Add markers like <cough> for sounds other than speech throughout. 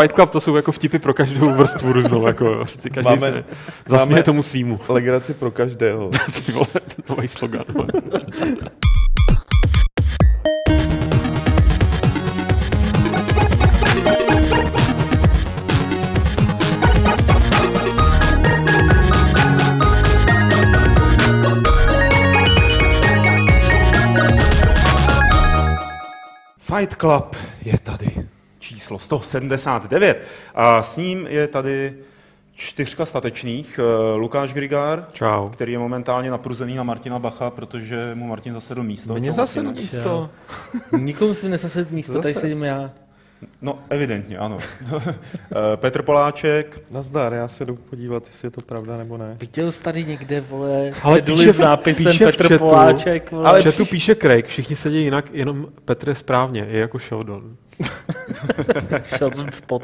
Fight Club to jsou jako vtipy pro každou vrstvu různou, jako si každý Máme- se zasměje tomu svýmu. Legraci pro každého. <laughs> Ty vole, nový slogan. vole. Fight Club je tady. Číslo 179. A s ním je tady čtyřka statečných. eh, Lukáš Grigár, Čau. který je momentálně napruzený na Martina Bacha, protože mu Martin zasedl místo. Mně Čau, zase Martine. místo. Nikomu si nesased místo, tady Zase. sedím já. No, evidentně, ano. <laughs> Eh, Petr Poláček, Nazdar, já se jdu podívat, jestli je to pravda nebo ne. Viděl jsi tady někde, vole, Ale píše s nápisem píše Petr chatu- Poláček, vole. Ale v chatu přiš- píše Craig, všichni sedí jinak, jenom Petr je správně, je jako Sheldon. <laughs> Sheldon Spot,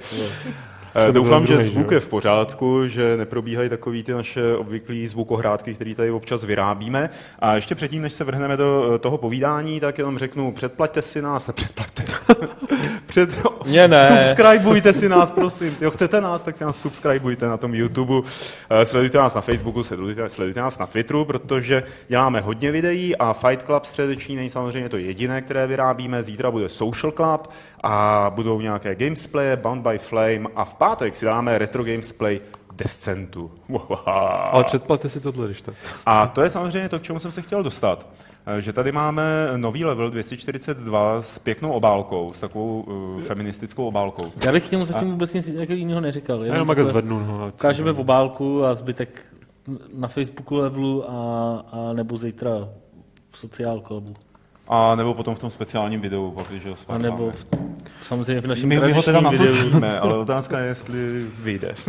Eh, Doufám, že zvuk je v pořádku, že neprobíhají takový ty naše obvyklý zvukohrádky, které tady občas vyrábíme. A ještě předtím, než se vrhneme do eh, toho povídání, tak jenom řeknu, předplaťte si nás, ne předplaťte. <laughs> Před, Mně ne. Subscribeujte si nás, prosím. Jo, chcete nás, tak si nás subscribeujte na tom YouTube. Eh, Sledujte nás na Facebooku, sledujte, sledujte nás na Twitteru, protože děláme hodně videí a Fight Club středeční není samozřejmě to jediné, které vyrábíme. Zítra bude Social Club a budou nějaké gamesplay, Bound by Flame a v pátek si dáme retro gamesplay Descentu. Ale předplatte si tohle, když tak. A to je samozřejmě to, k čemu jsem se chtěl dostat. Eh, Že tady máme nový level 242 s pěknou obálkou, s takovou uh, feministickou obálkou. Já bych k němu zatím vůbec nic jako jiného neříkal. Já jenom jako takhle zvednu. No, Ukážeme v obálku a zbytek na Facebooku levelu a, a nebo zítra v sociál klubu. A nebo potom v tom speciálním videu, pak, když ho A nebo v, samozřejmě v našem my, my ho teda natočíme, ale <laughs> otázka je, jestli vyjde. <laughs>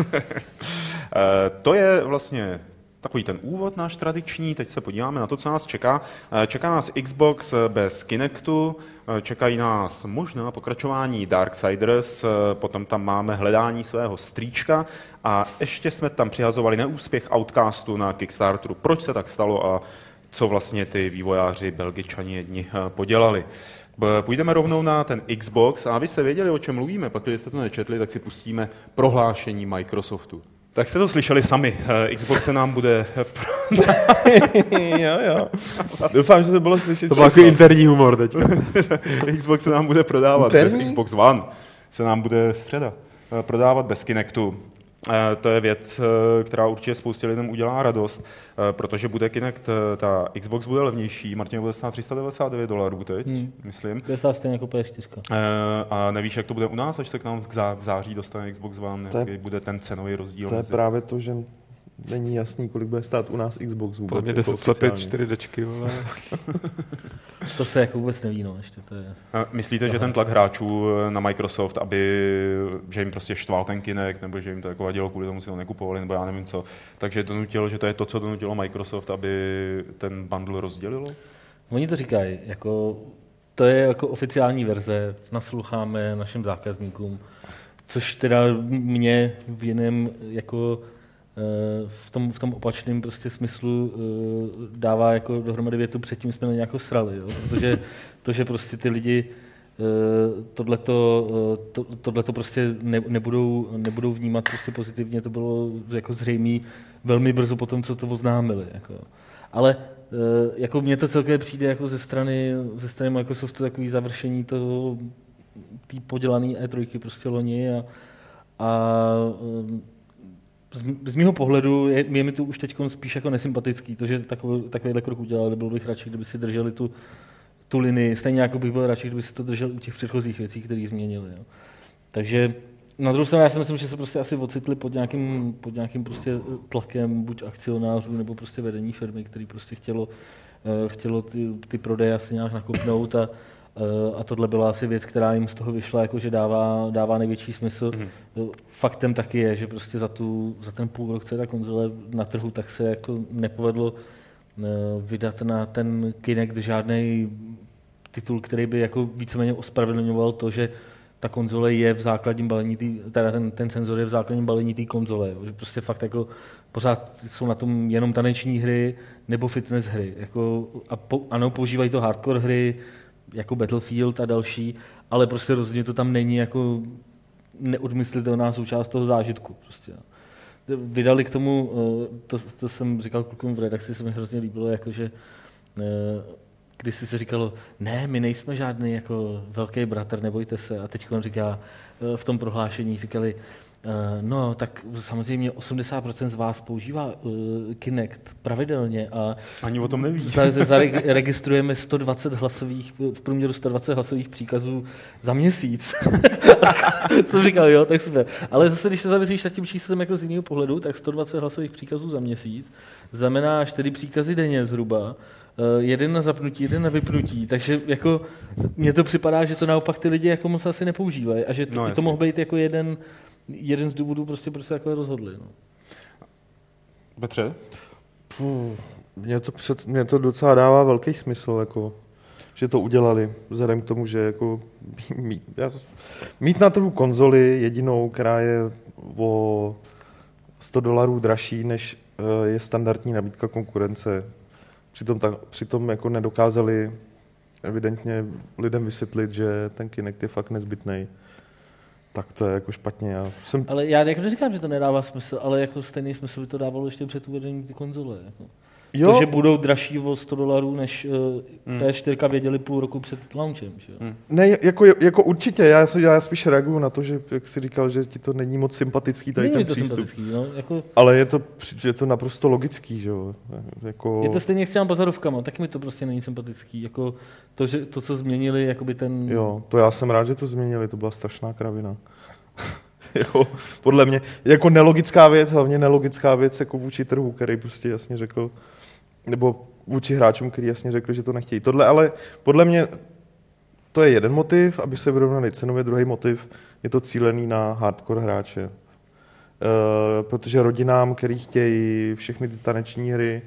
Eh, to je vlastně takový ten úvod náš tradiční, teď se podíváme na to, co nás čeká. Eh, Čeká nás Xbox bez Kinectu, eh, čekají nás možná pokračování Darksiders, potom tam máme hledání svého strýčka a ještě jsme tam přihazovali neúspěch Outcastu na Kickstarteru. Proč se tak stalo a co vlastně ty vývojáři belgičani jedni eh, podělali. Půjdeme rovnou na ten Xbox a abyste věděli, o čem mluvíme, pak když jste to nečetli, tak si pustíme prohlášení Microsoftu. Tak jste to slyšeli sami. Eh, Xbox se nám bude <laughs> jo, jo. Doufám, že to bylo slyšet. To byl jako interní humor teď. <laughs> Xbox se nám bude prodávat Interní? Xbox One. Se nám bude středa eh, prodávat bez Kinectu. Eh, To je věc, eh, která určitě spoustě lidem udělá radost, eh, protože bude Kinect, ta Xbox bude levnější, Martin bude stát 399 dolarů teď, Hmm. myslím. Je stát stejně jako P4. Eh, A nevíš, jak to bude u nás, až se k nám v zá- v září dostane Xbox One, jaký bude ten cenový rozdíl. To je mezi- právě to, že není jasný, kolik bude stát u nás Xbox vůbec. Podle mě jako 10 slepit, oficiálně. 4 dečky, vole. <laughs> To se jako vůbec neví, no, ještě to je. A Myslíte, že ten tlak hráčů eh, na Microsoft, aby, že jim prostě štval ten Kinect, nebo že jim to jako vadilo, kvůli tomu si ho nekupovali, nebo já nevím co, takže donutilo, že to je to, co donutilo Microsoft, aby ten bundle rozdělilo? Oni to říkají, jako, to je jako oficiální verze, nasloucháme našim zákazníkům, což teda mě v jiném jako v tom, v tom opačném prostě smyslu eh, dává jako dohromady větu předtím jsme na nějakou srali, jo? protože to, že prostě ty lidi eh, tohleto, eh, to, tohleto prostě ne, nebudou, nebudou vnímat prostě pozitivně, to bylo jako zřejmé velmi brzo po tom, co to oznámili. Jako. Ale eh, jako mně to celkově přijde jako ze strany, ze strany Microsoftu takový završení toho té podělané E3 prostě loni a, a eh, z, z mého pohledu je, je mi to už teď spíš jako nesympatický, to, že takový, takovýhle krok udělali, byl bych radši, kdyby si drželi tu, tu linii, stejně jako bych byl radši, kdyby si to držel u těch předchozích věcí, které změnili. Jo. Takže na druhou stranu já si myslím, že se prostě asi ocitli pod nějakým, pod nějakým prostě tlakem buď akcionářů nebo prostě vedení firmy, který prostě chtělo, eh, chtělo ty, ty prodeje asi nějak nakopnout a, a tohle byla asi věc, která jim z toho vyšla, jako že dává, dává největší smysl. Mm-hmm. Faktem taky je, že prostě za, tu, za ten půl rok, co je ta konzole na trhu, tak se jako nepovedlo eh, vydat na ten Kinect žádný titul, který by jako víceméně ospravedlňoval to, že ta konzole je v základním balení, tý, teda ten, ten senzor je v základním balení té konzole. Jo. Že prostě fakt jako pořád jsou na tom jenom taneční hry nebo fitness hry. Jako, a po, ano, používají to hardcore hry, jako Battlefield a další, ale prostě rozhodně to tam není jako neodmyslitelná součást toho zážitku. Prostě. Vydali k tomu, eh, to, to jsem říkal klukům v redakci, se mi hrozně líbilo, jakože eh, když si se říkalo, ne, my nejsme žádný jako velký bratr, nebojte se. A teď on říká, eh, v tom prohlášení říkali, no, tak samozřejmě 80% z vás používá uh, Kinect pravidelně a ani o tom neví. Zaregistrujeme <laughs> 120 hlasových, v průměru 120 hlasových příkazů za měsíc. <laughs> jsem říkal, jo, tak super. Ale zase, když se zamyslíš nad tím číslem jako z jiného pohledu, tak 120 hlasových příkazů za měsíc znamená 4 příkazy denně zhruba, eh, jeden na zapnutí, jeden na vypnutí, takže jako mně to připadá, že to naopak ty lidi jako moc asi nepoužívají a že to, no, to mohl být jako jeden jeden z důvodů, prostě, proč se takhle rozhodli. No. Petře? Mně to, před, mě to docela dává velký smysl, jako, že to udělali, vzhledem k tomu, že jako, <laughs> mít, já, mít na trhu konzoli jedinou, která je o 100 dolarů dražší, než uh, je standardní nabídka konkurence. Přitom, ta, přitom jako nedokázali evidentně lidem vysvětlit, že ten Kinect je fakt nezbytný tak to je jako špatně. Já jsem... Ale já jako neříkám, že to nedává smysl, ale jako stejný smysl by to dávalo ještě před uvedením ty konzole. Jako. Jo. To, že budou dražší o 100 dolarů, než uh, hmm. P4 věděli půl roku před launchem. Že? Hmm. Ne, jako, jako určitě, já, já spíš reaguju na to, že jak jsi říkal, že ti to není moc sympatický tady není ten to přístup. Sympatický, no, jako... Ale je to, je to naprosto logický, že jo. Jako... Je to stejně s těma bazarovkama, tak mi to prostě není sympatický. Jako to, že, to co změnili, jakoby ten... Jo, to já jsem rád, že to změnili, to byla strašná kravina. <laughs> jo, podle mě, jako nelogická věc, hlavně nelogická věc jako vůči trhu, který prostě jasně řekl, nebo vůči hráčům, který jasně řekli, že to nechtějí. Tohle ale podle mě to je jeden motiv, aby se vyrovnali cenově, druhý motiv je to cílený na hardcore hráče. E, protože rodinám, který chtějí všechny ty taneční hry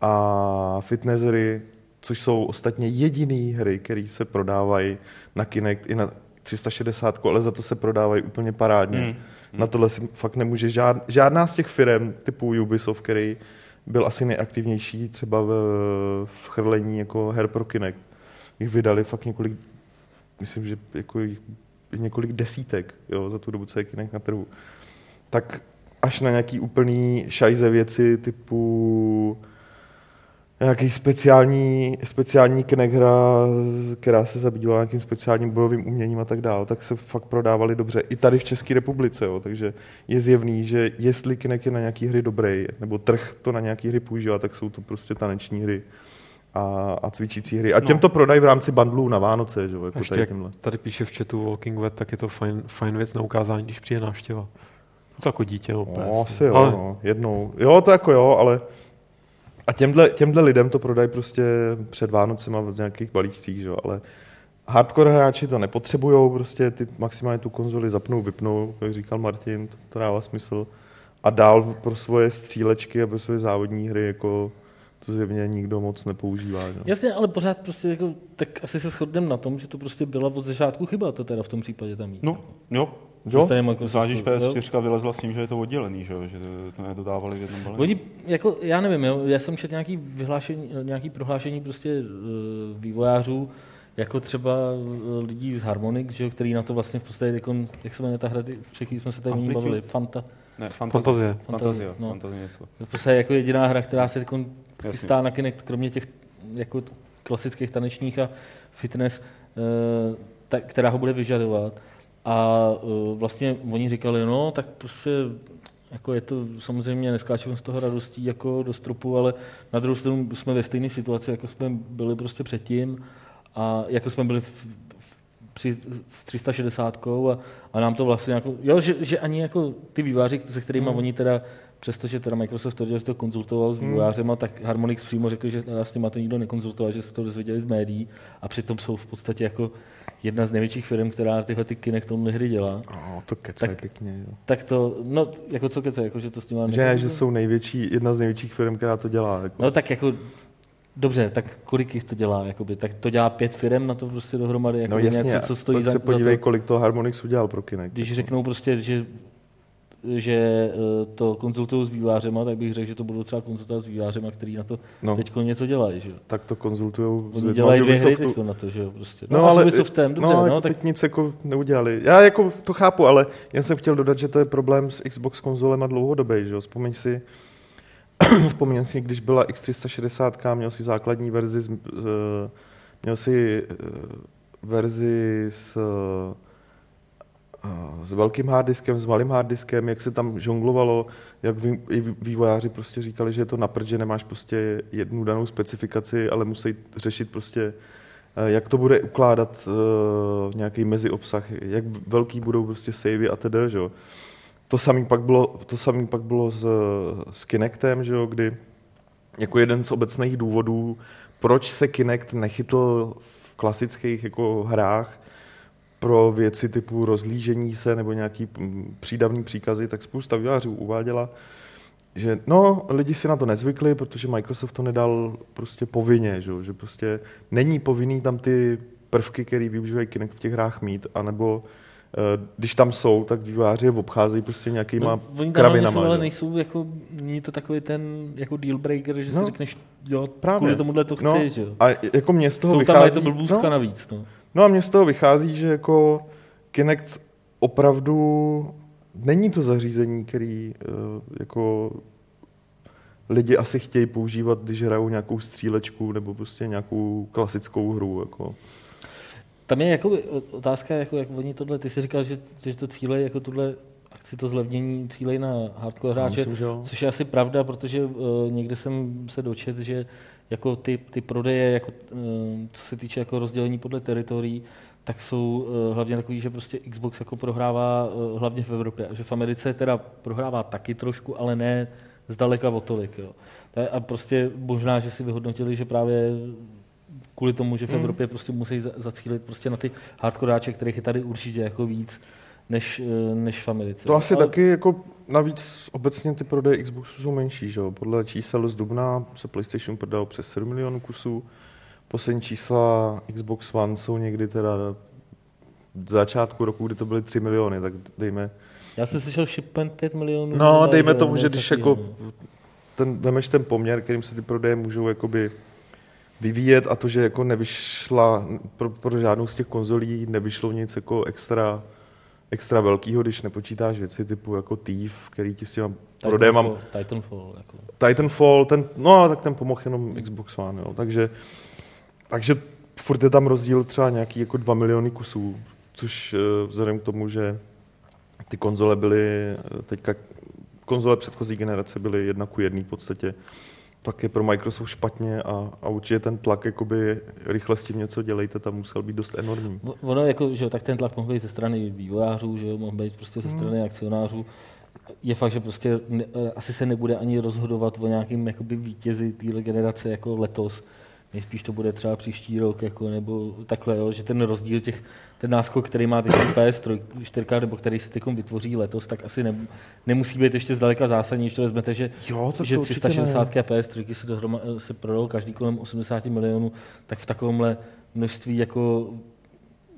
a fitness hry, což jsou ostatně jediné hry, které se prodávají na Kinect i na 360, ale za to se prodávají úplně parádně. Mm. Na tohle si fakt nemůže žád, žádná z těch firm typu Ubisoft, který byl asi nejaktivnější třeba v, v chrlení jako her pro Kinect. Jich vydali fakt několik, myslím, že jako několik desítek jo, za tu dobu, co je Kinect na trhu. Tak až na nějaký úplný šajze věci typu nějaký speciální, speciální knehra, která se zabývala nějakým speciálním bojovým uměním a tak dále, tak se fakt prodávali dobře. I tady v České republice, jo, takže je zjevný, že jestli Kinect je na nějaký hry dobrý, nebo trh to na nějaký hry používá, tak jsou to prostě taneční hry a, a cvičící hry. A těm no. to prodají v rámci bundlů na Vánoce. Že? Jako Ještě tady, tímhle. tady píše v chatu Walking Dead, tak je to fajn, fajn věc na ukázání, když přijde návštěva. Co jako dítě, no, no asi jo, ale... no, jednou. Jo, to jako jo, ale a těmhle, těmhle lidem to prodají prostě před Vánocema v nějakých balíčcích, že? ale hardcore hráči to nepotřebují, prostě ty maximálně tu konzoli zapnou, vypnou, jak říkal Martin, to, to dává smysl. A dál pro svoje střílečky a pro svoje závodní hry jako to zjevně nikdo moc nepoužívá. Že? Jasně, ale pořád prostě jako, tak asi se shodneme na tom, že to prostě byla od začátku chyba, to teda v tom případě tam mít. No, jo, Jo, zvlášť, PS4 vylezla s tím, že je to oddělený, že, že to nedodávali v jednom balení. Oni, jako, já nevím, jo, já jsem četl nějaký, vyhlášení, nějaký prohlášení prostě uh, vývojářů, jako třeba uh, lidí z Harmonix, že, který na to vlastně v podstatě, jako, jak se jmenuje ta hra, všichni jsme se tady Amplitude. bavili, Fanta. Ne, Fantazie. Fantazie, no. Fantazie něco. To je prostě jako jediná hra, která se jako chystá na Kinect, kromě těch jako klasických tanečních a fitness, uh, ta, která ho bude vyžadovat. A uh, vlastně oni říkali, no, tak prostě jako je to samozřejmě, neskáčeme z toho radostí jako do stropu, ale na druhou stranu jsme ve stejné situaci, jako jsme byli prostě předtím a jako jsme byli v, v, při, s 360 a, a nám to vlastně jako, jo, že, že ani jako ty výváři, se kterými hmm. oni teda přestože teda Microsoft tvrdil, že to konzultoval s hmm. vývojářem, tak Harmonix přímo řekl, že s nimi to nikdo nekonzultoval, že se to dozvěděli z médií a přitom jsou v podstatě jako jedna z největších firm, která tyhle ty Kinectone hry dělá. Oh, to kece tak, pěkně. Jo. Tak to, no, jako co kece, jako že to s tím Že ne, že jsou největší, jedna z největších firm, která to dělá. Jako. No tak jako Dobře, tak kolik jich to dělá? Jakoby? Tak to dělá pět firm na to prostě dohromady? Jako no jasně, něco, co stojí za, se podívej, za to. kolik to Harmonix udělal pro Kinect. Když řeknou prostě, že že eh, to konzultují s vývářema, tak bych řekl, že to budou třeba konzultovat s vývářema, který na to No. teď něco dělají. Že? Tak to konzultují Oni dělají dvě hry teď na to, že jo, prostě. No, No, ale s Ubisoftem, dobře, no, no, tak teď nic jako neudělali. Já jako to chápu, ale jen jsem chtěl dodat, že to je problém s Xbox konzolema dlouhodobý, že jo? Vzpomeň si, <clears throat> vzpomněl si, když byla X360, měl si základní verzi, z, z, měl si eh, verzi s, eh, s velkým harddiskem, s malým harddiskem, jak se tam žonglovalo, jak vývojáři prostě říkali, že je to na prd, že nemáš prostě jednu danou specifikaci, ale musí řešit prostě eh, jak to bude ukládat uh, nějaký meziobsah, jak velký budou prostě savey a tedy, že jo. To samý pak bylo, to samý pak bylo s, s Kinectem, že jo, kdy jako jeden z obecných důvodů, proč se Kinect nechytl v klasických jako hrách pro věci typu rozlížení se nebo nějaký mm, přídavný příkazy, tak spousta vývářů uváděla, že no, lidi si na to nezvykli, protože Microsoft to nedal prostě povinně, že, jo, že prostě není povinný tam ty prvky, které využívají Kinect v těch hrách mít, anebo eh, když tam jsou, tak výváři je obcházejí prostě nějakýma no, oni tam kravinama. jsou, ale nejsou jako, není to takový ten jako deal breaker, že No, si řekneš, jo, právě. kvůli tomuhle to chci, No, že jo. A jako mě z toho Jsou tam mají vychází... to blbůstka no, navíc, no. No a mně z toho vychází, že jako Kinect opravdu není to zařízení, který eh, jako lidi asi chtějí používat, když hrajou nějakou střílečku nebo prostě nějakou klasickou hru. Jako. Tam je jako otázka, jako, jak oni tohle, ty jsi říkal, že, že to cíle jako tuhle akci to zlevnění cílej na hardcore hráče, myslím, že jo. což je asi pravda, protože uh, někde jsem se dočet, že jako ty, ty prodeje, jako, uh, co se týče jako rozdělení podle teritorií, tak jsou uh, hlavně takový, že prostě Xbox jako prohrává uh, hlavně v Evropě, a že v Americe teda prohrává taky trošku, ale ne zdaleka o tolik. Jo. A prostě možná, že si vyhodnotili, že právě kvůli tomu, že v Hmm. Evropě prostě musí za- zacílit prostě na ty hardkoráče, kterých je tady určitě jako víc než, eh, než v Americe. To asi Ale- taky jako navíc obecně ty prodeje Xboxu jsou menší. Že? jo. Podle čísel z Dubna se PlayStation prodal přes 7 milionů kusů. Poslední čísla Xbox One jsou někdy teda z začátku roku, kdy to byly 3 miliony, tak dejme, Já jsem slyšel shipment 5 milionů. No, dejme tomu, že když jako ten, vemeš ten poměr, kterým se ty prodeje můžou jakoby vyvíjet a to, že jako nevyšla pro, pro žádnou z těch konzolí nevyšlo nic jako extra, extra velkýho, když nepočítáš věci typu jako Thief, který ti s těma prodejem mám Titanfall, jako. Titanfall, ten, no tak ten pomohl jenom Xbox One, jo. Takže, takže furt je tam rozdíl třeba nějaký jako 2 miliony kusů, což eh, vzhledem k tomu, že ty konzole byly eh, teďka, konzole předchozí generace byly jedna ku jedný v podstatě, tak je pro Microsoft špatně a, a určitě ten tlak, jakoby rychle s tím něco dělejte, tam musel být dost enormní. Ono, jako, že tak ten tlak mohl být ze strany vývojářů, že jo, mohl být prostě ze Hmm. strany akcionářů. Je fakt, že prostě ne, eh, asi se nebude ani rozhodovat o nějakým jakoby, vítězi téhle generace jako letos. Nejspíš to bude třeba příští rok, jako, nebo takhle, jo, že ten rozdíl těch, ten náskok, který má teď PS3, 4, nebo který se teď vytvoří letos, tak asi ne, nemusí být ještě zdaleka zásadní, když to vezmete, že Jo, tak že to určitě 360 a PS3 se, dohroma, se prodalo každý kolem 80 milionů, tak v takovémhle množství jako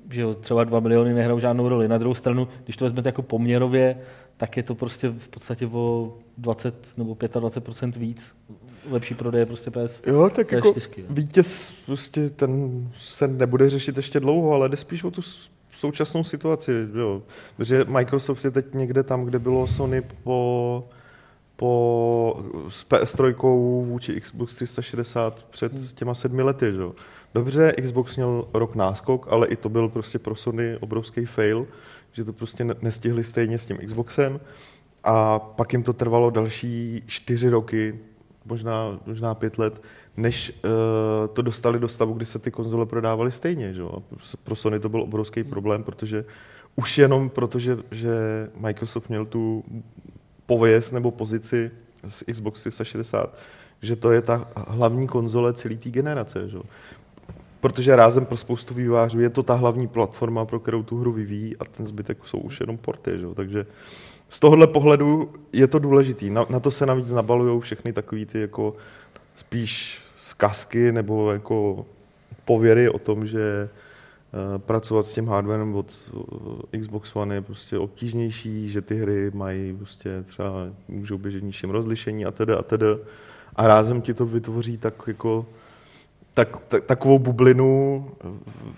že jo, třeba 2 miliony nehrajou žádnou roli. Na druhou stranu, když to vezmete jako poměrově, tak je to prostě v podstatě o 20 nebo 25 víc. Lepší prodeje prostě PS. Jo, tak To je jako čtyřky, jo. vítěz prostě ten se nebude řešit ještě dlouho, ale jde spíš o tu současnou situaci. Jo. Protože Microsoft je teď někde tam, kde bylo Sony po, po s PS3 vůči Xbox 360 před Hmm. těma sedmi lety. Že? jo. Dobře, Xbox měl rok náskok, ale i to byl prostě pro Sony obrovský fail, že to prostě ne- nestihli stejně s tím Xboxem. A pak jim to trvalo další čtyři roky, možná, možná pět let, než uh, to dostali do stavu, kdy se ty konzole prodávaly stejně. Že? A Pro Sony to byl obrovský problém, protože už jenom protože, že Microsoft měl tu pověst nebo pozici z Xbox 360, že to je ta hlavní konzole celé té generace. Že? Protože rázem pro spoustu vývářů je to ta hlavní platforma, pro kterou tu hru vyvíjí a ten zbytek jsou už jenom porty. Že? Takže z tohohle pohledu je to důležitý. Na, na to se navíc nabalují všechny takový ty jako spíš zkazky nebo jako pověry o tom, že pracovat s tím hardwarem od eh, Xbox One je prostě obtížnější, že ty hry mají prostě třeba můžou běžet nižším rozlišení a teda a teda. A rázem ti to vytvoří tak jako tak, tak, takovou bublinu,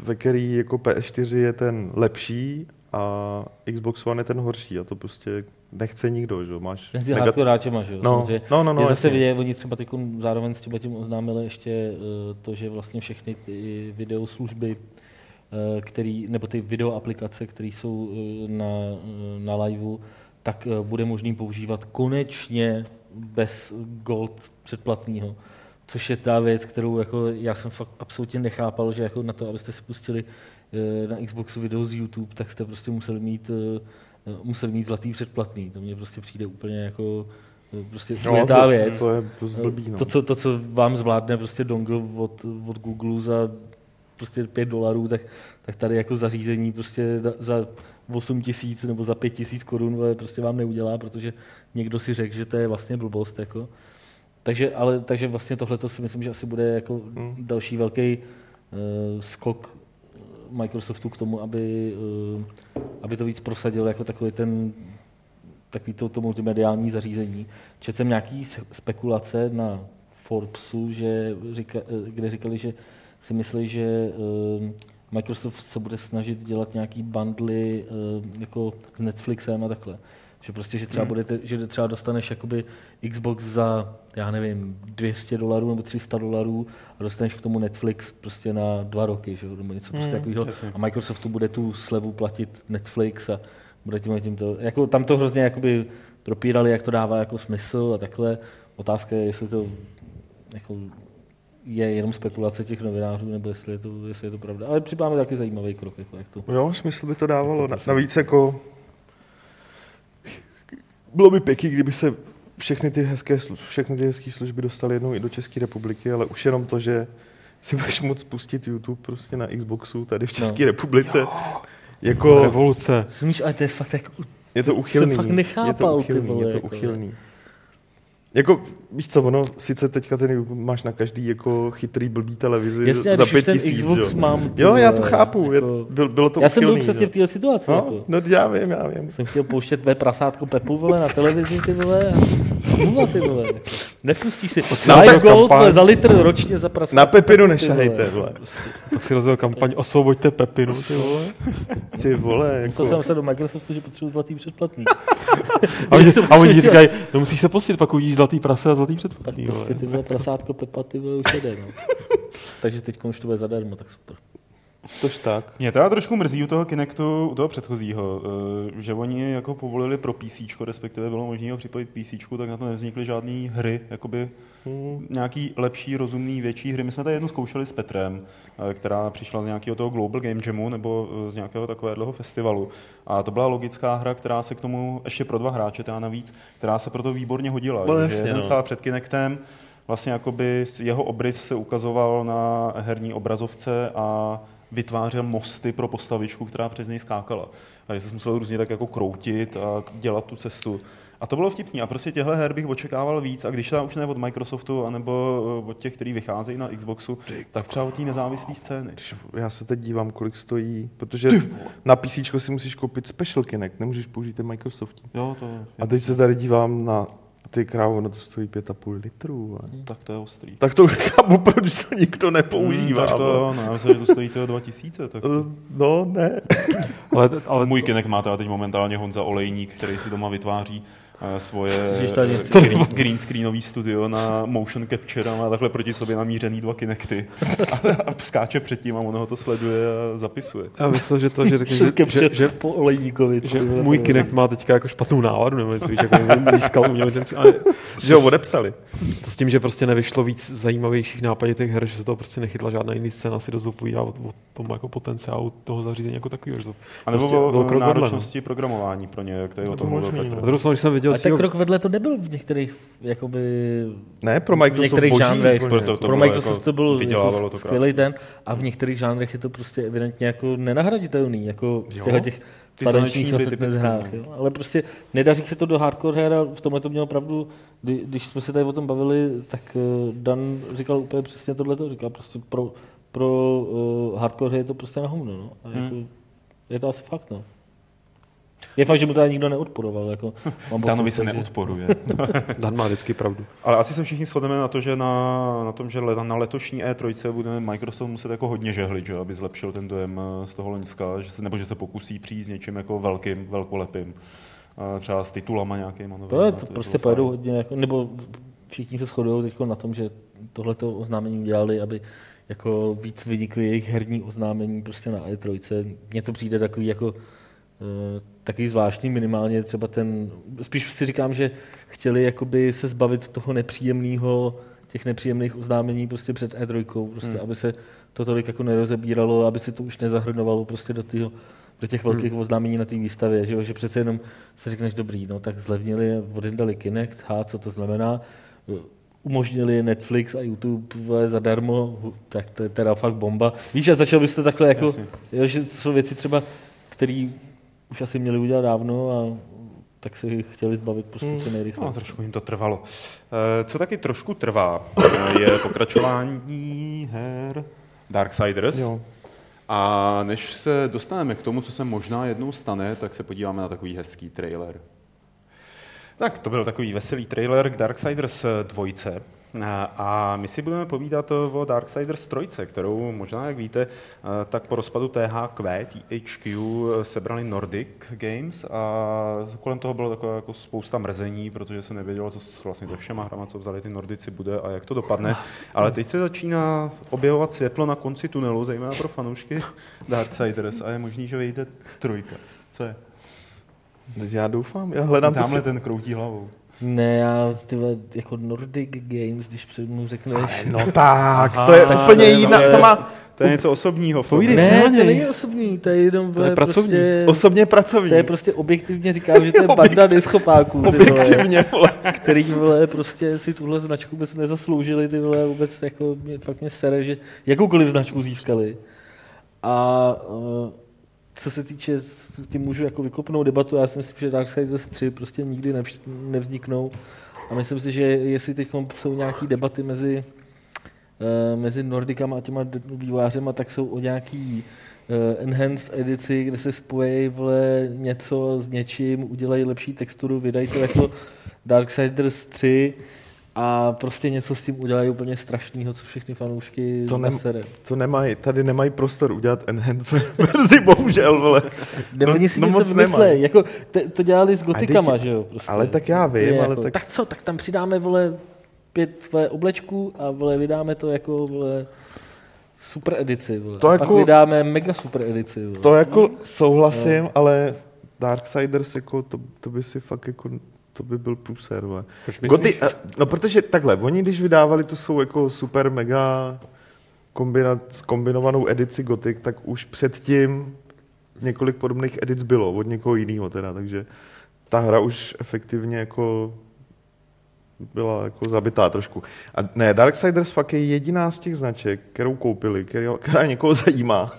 ve který jako PS4 je ten lepší a Xbox One je ten horší a to prostě nechce nikdo, že Máš Mezi negat... hráčema, že jo? No, no, no, no, je zase vidět, oni třeba teď zároveň s tím oznámili ještě uh, to, že vlastně všechny ty videoslužby, uh, který, nebo ty video aplikace, které jsou uh, na, na liveu, tak bude možný používat konečně bez gold předplatného. Což je ta věc, kterou jako já jsem fakt absolutně nechápal, že jako na to, abyste si pustili Eh, na Xboxu video z YouTube, tak jste prostě museli mít, eh, museli mít zlatý předplatný. To mně prostě přijde úplně jako eh, prostě no, ta věc. To, je dost blbý, no. to, co, to, co vám zvládne prostě dongle od, od Google za prostě 5 dolarů, tak, tak tady jako zařízení prostě za 8 tisíc nebo za 5 tisíc korun prostě vám neudělá, protože někdo si řekl, že to je vlastně blbost. Jako. Takže, ale, takže vlastně tohle si myslím, že asi bude jako hmm. další velký uh, skok Microsoftu k tomu, aby, eh, aby to víc prosadil jako takový ten takový to, to multimediální zařízení. Četl jsem nějaký spekulace na Forbesu, že říka, eh, kde říkali, že si myslí, že eh, Microsoft se bude snažit dělat nějaký bundly jako s Netflixem a takhle. Že prostě, že třeba, hmm. budete, že třeba dostaneš jakoby Xbox za, já nevím, 200 dolarů nebo 300 dolarů a dostaneš k tomu Netflix prostě na dva roky, že? nebo něco prostě hmm. takového. A Microsoftu bude tu slevu platit Netflix a bude tím, tím to, jako tam to hrozně jakoby propírali, jak to dává jako smysl a takhle. Otázka je, jestli to jako je jenom spekulace těch novinářů, nebo jestli je to, jestli je to pravda. Ale připadá taky zajímavý krok. Jako, jak to, jo, smysl by to dávalo. To Navíc jako bylo by pěkný, kdyby se všechny ty hezké, všechny ty hezké služby dostaly jednou i do České republiky, ale už jenom to, že si budeš moct spustit YouTube prostě na Xboxu tady v no. České no. republice. Jo. Jako... Revoluce. Smíš, ale to je fakt tak... Je to uchylný. Jsem fakt nechápal, je to uchylný, vole, je to jako, uchylný. Jako, víš co, ono, sice teďka ten máš na každý jako chytrý blbý televizi Jasně, za pět tisíc, Xbox jo. mám, jo, já to chápu, jako, je, byl, bylo to Já uchylný, jsem byl přesně v této situaci. No, jako. no, já vím, já vím. Jsem chtěl pouštět tvé prasátko Pepu, vole, na televizi, ty vole, a smůla, ty vole. Nepustíš si. Na Live Gold kampaň. za litr ročně za prasátko. Na Pepinu nešahejte, vole. Tak si rozhodl kampaň Osvoboďte Pepinu, ty vole. Ty vole, jako... Musel jsem se do Microsoftu, že potřebuji zlatý předplatný. a, oni, <laughs> a oni říkají, no musíš se postit, pak uvidíš zlatý prase a zlatý předplatný prostě ty vole prasátko Pepa, ty vole už jede, no. <laughs> Takže teď už to bude zadarmo, tak super. Tož tak. Mě teda trošku mrzí u toho Kinectu, u toho předchozího, eh, že oni jako povolili pro PC, respektive bylo možné ho připojit PC, tak na to nevznikly žádné hry, jakoby hmm. nějaký lepší, rozumný, větší hry. My jsme tady jednu zkoušeli s Petrem, eh, která přišla z nějakého toho Global Game Jamu nebo eh, z nějakého takového festivalu. A to byla logická hra, která se k tomu, ještě pro dva hráče teda navíc, která se proto výborně hodila. No, že jeden no. stál před Kinectem, vlastně jakoby jeho obrys se ukazoval na herní obrazovce a vytvářel mosty pro postavičku, která přes něj skákala. A že se musel různě tak jako kroutit a dělat tu cestu. A to bylo vtipný. A prostě těchto her bych očekával víc. A když ta už ne od Microsoftu, anebo eh, od těch, kteří vycházejí na Xboxu, tak třeba od té nezávislé scény. Já se teď dívám, kolik stojí, protože na PC si musíš koupit Special Kinect, nemůžeš použít ten Microsoft. Jo, to je. A teď se tady dívám na ty krávo, no to stojí 5,5 litrů. Hmm. Tak to je ostrý. Tak to chápu, proč to nikdo nepoužívá. Hmm, tak to jo, no, já myslím, že to stojí toho 2000. Tak... No, ne. ale, ale... Můj Kinect má teda teď momentálně Honza Olejník, který si doma vytváří svoje <laughs> green, green screenový studio na motion capture a má takhle proti sobě namířený dva Kinecty <laughs> a, a skáče předtím a ono ho to sleduje a zapisuje. Já myslel, že to, že, řekne, že, že, že, po Olejníkovi, že můj Kinect má teďka jako špatnou náladu, nebo něco, víš, jako získal umělý ten, ale, že ho odepsali. To s tím, že prostě nevyšlo víc zajímavějších těch her, že se to prostě nechytla žádná jiný scéna, si dost dopovídá o, o tom jako potenciálu toho zařízení jako takového. A nebo prostě o, o náročnosti programování pro ně, jak tady o tom mluvil Petr. když jsem viděl ale ten krok vedle to nebyl v některých, jakoby... Ne, pro Microsoft v některých boží, žánrech. Pro, to, to pro Microsoft jako, to byl jako to skvělý ten a v některých žánrech je to prostě evidentně jako nenahraditelný, jako v těch tanečních a fitness hrách. Jo? Ale prostě nedaří se to do hardcore her a v tomhle to mělo pravdu. Kdy, když jsme se tady o tom bavili, tak eh, Dan říkal úplně přesně tohle. Říkal prostě pro, pro uh, hardcore je to prostě na hovno. No. A jako, je to asi fakt. No. Je fakt, že mu to ani nikdo neodporoval. Jako, mám pocit, Danovi se že- neodporuje. <laughs> Dan má vždycky pravdu. Ale asi se všichni shodneme na to, že na, na tom, že na letošní E3 bude Microsoft muset jako hodně žehlit, že, aby zlepšil ten dojem eh, z toho loňska, že se, nebo že se pokusí přijít s něčím jako velkým, velkolepým. Eh, Třeba s titulama nějakýma novými. To, je, to je prostě pojedou hodně, jako, nebo všichni se shodují teď na tom, že tohleto oznámení udělali, aby jako víc vynikly jejich herní oznámení prostě na E3. Mně to přijde takový jako takový zvláštní minimálně třeba ten, spíš si říkám, že chtěli jakoby se zbavit toho nepříjemného, těch nepříjemných oznámení prostě před E3, prostě, Hmm. aby se to tolik jako nerozebíralo, aby se to už nezahrnovalo prostě do, týho, do těch velkých hmm. oznámení na té výstavě, že, jo? že přece jenom si řekneš, dobrý, no tak zlevnili, odendali Kinect, ha, co to znamená, umožnili Netflix a YouTube zadarmo, tak to je teda fakt bomba. Víš, a začal byste takhle jako, Jasně. jo, že to jsou věci třeba, které už asi měli udělat dávno a tak se jich chtěli zbavit prostě co nejrychleji. No, trošku jim to trvalo. Eh, Co taky trošku trvá, eh, je pokračování her Darksiders. Jo. A než se dostaneme k tomu, co se možná jednou stane, tak se podíváme na takový hezký trailer. Tak, to byl takový veselý trailer k Darksiders 2. A- A my si budeme povídat o Darksiders 3, kterou možná, jak víte, eh, tak po rozpadu THQ, THQ, sebrali Nordic Games a kolem toho bylo takové jako spousta mrzení, protože se nevědělo, co s- vlastně se všema hrama, co vzali ty Nordici, bude a jak to dopadne. <laughs> Ale teď se začíná objevovat světlo na konci tunelu, zejména pro fanoušky Darksiders a je možný, že vyjde trojka. Co je? Já doufám, já hledám to Tamhle si... ten kroutí hlavou. Ne, já ty vole, jako Nordic Games, když před mu řekneš... No tak, to je úplně jiná, to má To je něco osobního. Povídej. Ne, to není osobní, to je jenom To je pracovní. prostě... osobně pracovní. To je prostě objektivně říkám, že to je <laughs> banda vole, Objektivně, vole. který vole, prostě si tuhle značku vůbec nezasloužili, ty vole, vůbec jako, mě, fakt mě sere, že jakoukoliv značku získali. A uh, co se týče, tím můžu jako vykopnout debatu, já si myslím, že Darksiders 3 prostě nikdy nevš- nevzniknou. A myslím si, že jestli teď jsou nějaké debaty mezi, uh, mezi Nordikama a těma vývojářema, tak jsou o nějaký uh, enhanced edici, kde se spojí vole, něco s něčím, udělají lepší texturu, vydají to jako Darksiders 3 a prostě něco s tím udělají úplně strašného, co všechny fanoušky To to nem- nasere. To nemají, tady nemají prostor udělat enhance <laughs> verzi, bohužel, vole. No, oni si no něco moc vymyslej. nemají. Jako, te, to dělali s gotikama, teď- že jo? Prostě. ale tak já vím, Je ale jako, tak- tak... co, tak tam přidáme, vole, pět vole, oblečků a vole, vydáme to jako, vole, super edici, vole. To a jako- pak vydáme mega super edici, vole. To jako souhlasím, ale Darksiders, jako, to, to by si fakt jako, to by byl průser, vole. Goty, myslíš? eh, no protože takhle, oni když vydávali tu jsou jako super mega kombina, kombinovanou edici Gothic, tak už předtím několik podobných edic bylo od někoho jiného teda, takže ta hra už efektivně jako byla jako zabitá trošku. A ne, Darksiders fakt je jediná z těch značek, kterou koupili, která, která někoho zajímá.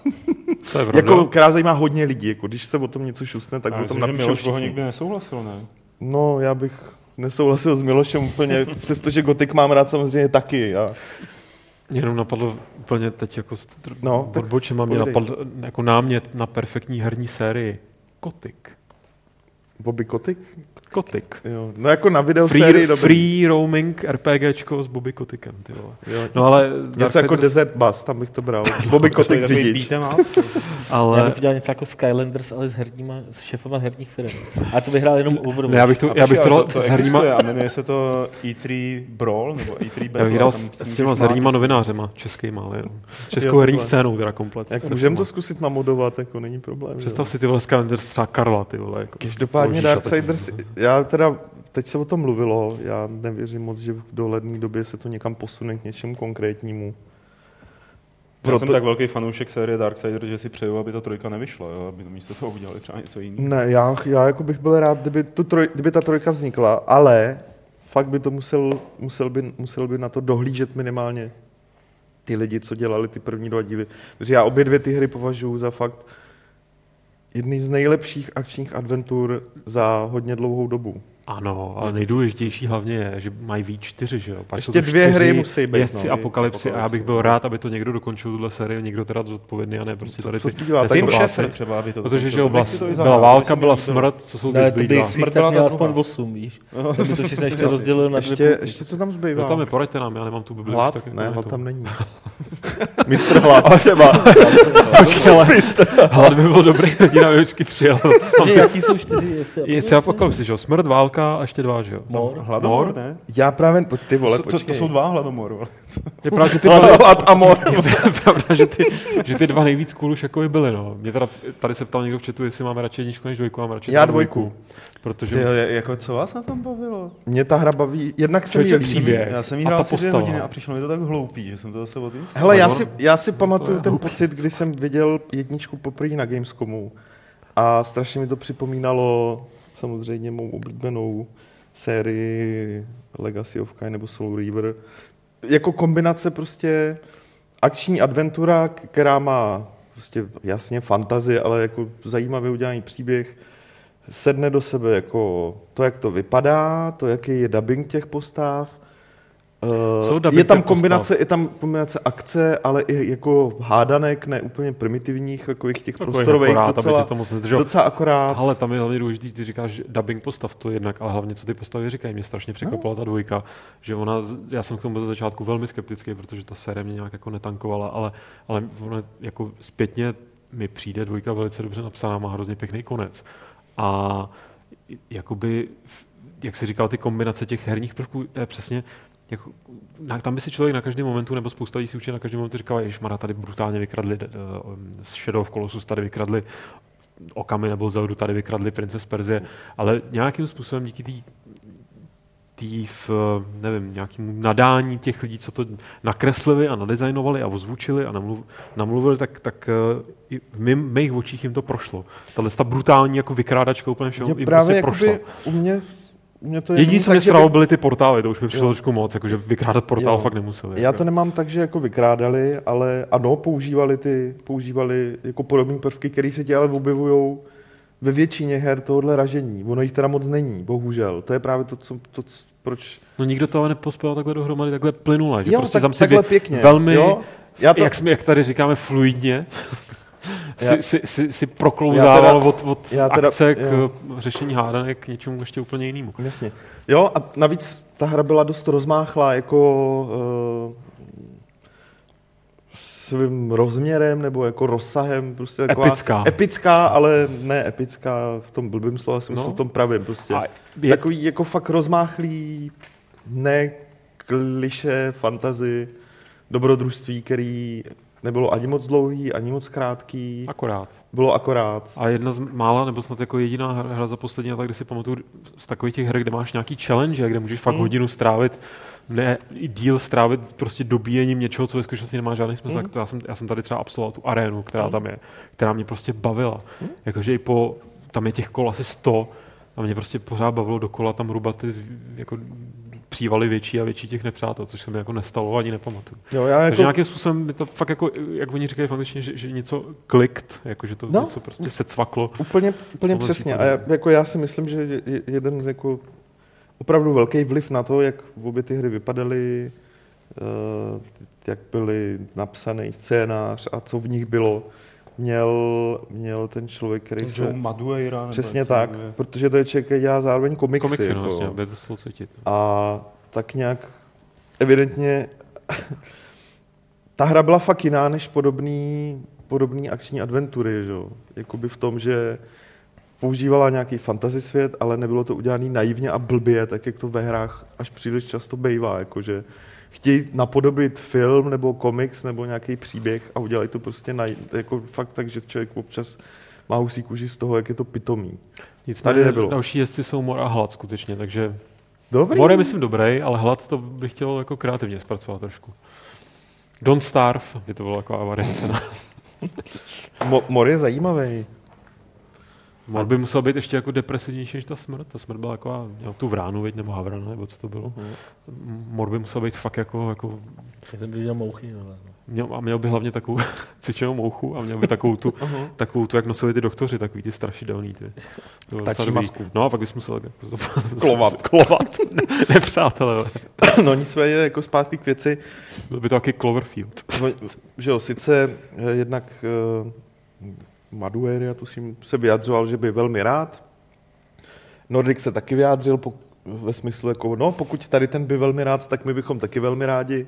To je <laughs> jako, která zajímá hodně lidí. Jako, když se o tom něco šusne, tak Já o tom myslím, že napíšou Miloš nikdy nesouhlasil, ne? No, já bych nesouhlasil s Milošem úplně, <laughs> přestože Gothic mám rád samozřejmě taky. A Mě jenom napadlo úplně teď jako No, odbočem, mě napadl jako námět na perfektní herní sérii. Kotik. Bobby Kotick? Kotik. Jo. No jako na videosérii Free, dobrý. free roaming RPGčko s Bobby Kotikem, ty vole. Jo. No ale Něco jako Darksiders- Desert Bus, tam bych to bral. <laughs> Bobby Kotick řidič. up? <laughs> Já ale bych dělal něco jako Skylanders, ale s herníma, s šefama herních firm. A to vyhrál jenom Overwatch. ne, já bych to, já bych to, ale to, to s herníma, a jmenuje se to E3 Brawl nebo E3 já Battle. bych hrál tam s, těma s herníma novinářema českýma, ale jenom. S českou Jo, herní scénou teda komplet. Můžeme to zkusit namodovat, jako není problém. Představ si ty vole Skylanders třeba Karla, ty vole. Jako, Každopádně Darksiders, já teda, teď se o tom mluvilo, já nevěřím moc, že v dohledné době se to někam posune k něčemu konkrétnímu. Já jsem Proto- tak velký fanoušek série Darksiders, že si přeju, aby ta trojka nevyšla, jo? aby místo toho udělali třeba něco jiného. Ne, já, já jako bych byl rád, kdyby, tu troj, kdyby ta trojka vznikla, ale fakt by to musel, musel, by, musel by na to dohlížet minimálně ty lidi, co dělali ty první dva díly. Protože já obě dvě ty hry považuji za fakt jedny z nejlepších akčních adventur za hodně dlouhou dobu. Ano, ale nejdůležitější hlavně je, že mají víc čtyři, že jo? Pak Ještě dvě čtyři hry musí být, Jezdci no. apokalypsy a já bych byl rád, aby to někdo dokončil tuhle sérii, někdo teda zodpovědný a ne prostě tady co ty zbývá? Tak Tim. Schafer třeba, aby to Protože že jo, byla zahrál, válka, byla smrt, co jsou ty Ne, to zbylí dva. bych si Smrt byla měl aspoň 8, víš. <laughs> To by to všechno ještě rozdělilo na dvě Ještě, co tam No zbývá? tam je, poraďte nám, já nemám tu Bibli. Hlad? Ne, hlad tam není. <laughs> Mistr hlad třeba. <laughs> Počkej, ale hlad by byl dobrý, hodina by vždycky přijel. Jaký jsou čtyři jestli Je se apokalypsy, že jo? Smrt, válka a ještě dva, že jo? Mor. Hladomor, ne? Já právě, ty vole, To, to, jsou dva hladomoru. ale- Je pravda, že ty dva, Hlad a mor. je pravda, že ty, že ty dva nejvíc cool už jako byly, no. Mě teda, tady se ptal někdo v chatu, jestli máme radši jedničku než dvojku, mám radši Já teda dvojku. Protože Ty, jako co vás na tom bavilo? Mě ta hra baví, jednak se mi líbí. příběh. Já jsem jí hrál asi dvě hodiny a přišlo mi to tak hloupý, že jsem to zase odinstaloval. Hele, já Mor- si, já si pamatuju ten hloupý. pocit, kdy jsem viděl jedničku poprvé na Gamescomu a strašně mi to připomínalo samozřejmě mou oblíbenou sérii Legacy of Kain nebo Soul Reaver. Jako kombinace prostě akční adventura, která má prostě jasně fantazie, ale jako zajímavě udělaný příběh, sedne do sebe jako to, jak to vypadá, to, jaký je dubbing těch postav, Uh, je tam kombinace, je tam kombinace akce, ale i jako hádanek, ne úplně primitivních, takových těch Takových prostorových, akorát, docela, to moc docela akorát. Ale tam je hlavně důležitý, ty říkáš dubbing postav, to jednak, ale hlavně co ty postavy říkají. Mě strašně překvapila ta dvojka, že ona, já jsem k tomu ze začátku velmi skeptický, protože ta série mě nějak jako netankovala, ale, ale ona jako zpětně mi přijde dvojka velice dobře napsaná, má hrozně pěkný konec. A jakoby, jak jsi říkal, ty kombinace těch herních prvků, to je přesně, jako, na, tam by si člověk na každém momentu, nebo spousta lidí si určitě na každém momentu říkal, že Mara tady brutálně vykradli uh, z Shadow of Colossus, tady vykradli Okami nebo Zeldu, tady vykradli Princess Perzie, ale nějakým způsobem díky té tý v, nevím, nějakému nadání těch lidí, co to nakreslili a nadizajnovali a ozvučili a namluv, namluvili, tak, tak eh, i v mým, mých očích jim to prošlo. Tahle ta brutální jako vykrádačka úplně všeho Je jim právě prostě prošla. u mě, mě to je Jediný, co mě sralo, vy- byly ty portály, to už mi přišlo trošku moc, jakože vykrádat portál Jo. fakt nemuseli. Já jako. to nemám tak, že jako vykrádali, ale ano, používali ty, používali jako podobné prvky, které se ti ale objevují ve většině her tohohle ražení. Ono jich teda moc není, bohužel. To je právě to, co, to proč... No nikdo to ale nepospěl takhle dohromady, takhle plynule, že Jo, prostě tak, tam si takhle pěkně. velmi, jo? Já to, jak, jsme, jak tady říkáme, fluidně, si, si, si, si proklouzával od, od já teda- akce k jo. řešení hádanek k něčemu ještě úplně jinému. Jasně. Jo, a navíc ta hra byla dost rozmáchlá jako uh, svým rozměrem nebo jako rozsahem. Prostě taková Epická. Epická, ale ne epická v tom blbým slova smyslu, No. v tom pravém prostě. A je, Takový jako fakt rozmáchlý, ne kliše, fantazy, dobrodružství, který nebylo ani moc dlouhý, ani moc krátký, akorát. bylo akorát. A jedna z mála, nebo snad jako jediná hra, za poslední leta, kde si pamatuju z takových těch her, kde máš nějaký challenge, kde můžeš fakt Mm. hodinu strávit, ne i díl strávit prostě dobíjením něčeho, co ve skutečnosti nemá žádný smysl. Mm. Tak to já, jsem, já jsem tady třeba absolvoval tu arénu, která Mm. tam je, která mě prostě bavila. Mm. Jakože i po, tam je těch kol asi 100 a mě prostě pořád bavilo dokola tam rubat ty jako přívaly větší a větší těch nepřátel, což se mi jako nestalo ani nepamatuju. Jo, já Takže jako, nějakým způsobem mi to fakt jako, jak oni říkají v angličtině, že, že něco klikt, jako že to No. něco prostě se cvaklo. Úplně, úplně přesně. A případě. já, jako já si myslím, že je- je jeden z jako opravdu velký vliv na to, jak obě ty hry vypadaly, eh, jak byly napsaný scénář a co v nich bylo, měl, měl ten člověk, který se... Nebo Přesně se tak, jmenuje. protože to je člověk, který dělá zároveň komiksy. Komiksy, no, jako. vlastně, to slovo cítit. A tak nějak evidentně ta hra byla fakt jiná než podobný, podobný akční adventury, že? jo. Jakoby v tom, že používala nějaký fantasy svět, ale nebylo to udělané naivně a blbě, tak jak to ve hrách až příliš často bývá, jakože chtějí napodobit film nebo komiks nebo nějaký příběh a udělají to prostě na, jako fakt tak, že člověk občas má husí kůži z toho, jak je to pitomý. Nicméně Tady nebylo. další jezdci jsou mor a hlad skutečně, takže Dobrý. mor je myslím dobrý, ale hlad to bych chtěl jako kreativně zpracovat trošku. Don't Starve by to byla taková variace. No. <laughs> Mo- mor je zajímavý. Mor by musel být ještě jako depresivnější než ta smrt. Ta smrt byla jako měl tu vránu, veď, nebo havrana, nebo co to bylo. Uh-huh. Mor by musel být fakt jako, jako ten by viděl mouchy, ale. no. měl, a měl by hlavně takovou <laughs> cvičenou mouchu a měl by takovou tu, <laughs> Uh-huh. takovou tu, jak nosili ty doktoři, takový ty strašidelný. Ty. Tačí masku. No a pak bys musel jako, <laughs> Klovat. klovat. Ne, nepřátelé. <coughs> No nicméně jako zpátky k věci, Byl by to taky Cloverfield. No, že jo, sice eh, jednak uh, Madueria, tuším, se vyjadřoval, že by velmi rád. Nordic se taky vyjádřil po, ve smyslu, jako, no pokud tady ten by velmi rád, tak my bychom taky velmi rádi,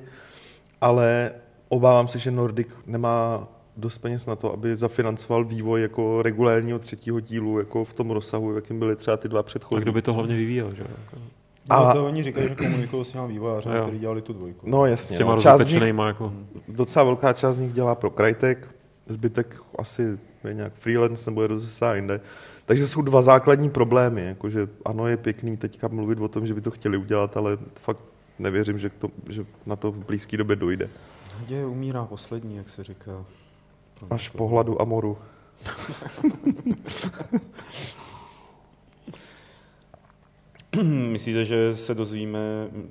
ale obávám se, že Nordic nemá dost peněz na to, aby zafinancoval vývoj jako regulérního třetího dílu, jako v tom rozsahu, jakým byly třeba ty dva A předchozí. kdo by to hlavně vyvíjel, že? jo? No, A- to oni říkají, že komunikují s těma vývojáři, kteří dělali tu dvojku. No S jasně, těma no. část nich jako... docela velká část z nich dělá pro Crytek, zbytek asi je nějak freelance nebo je rozesá jinde. Takže jsou dva základní problémy, jakože ano, je pěkný teďka mluvit o tom, že by to chtěli udělat, ale fakt nevěřím, že, to, že na to v blízké době dojde. Naděje umírá poslední, jak se říká. Až po hladu a moru. <laughs> Myslíte, že se dozvíme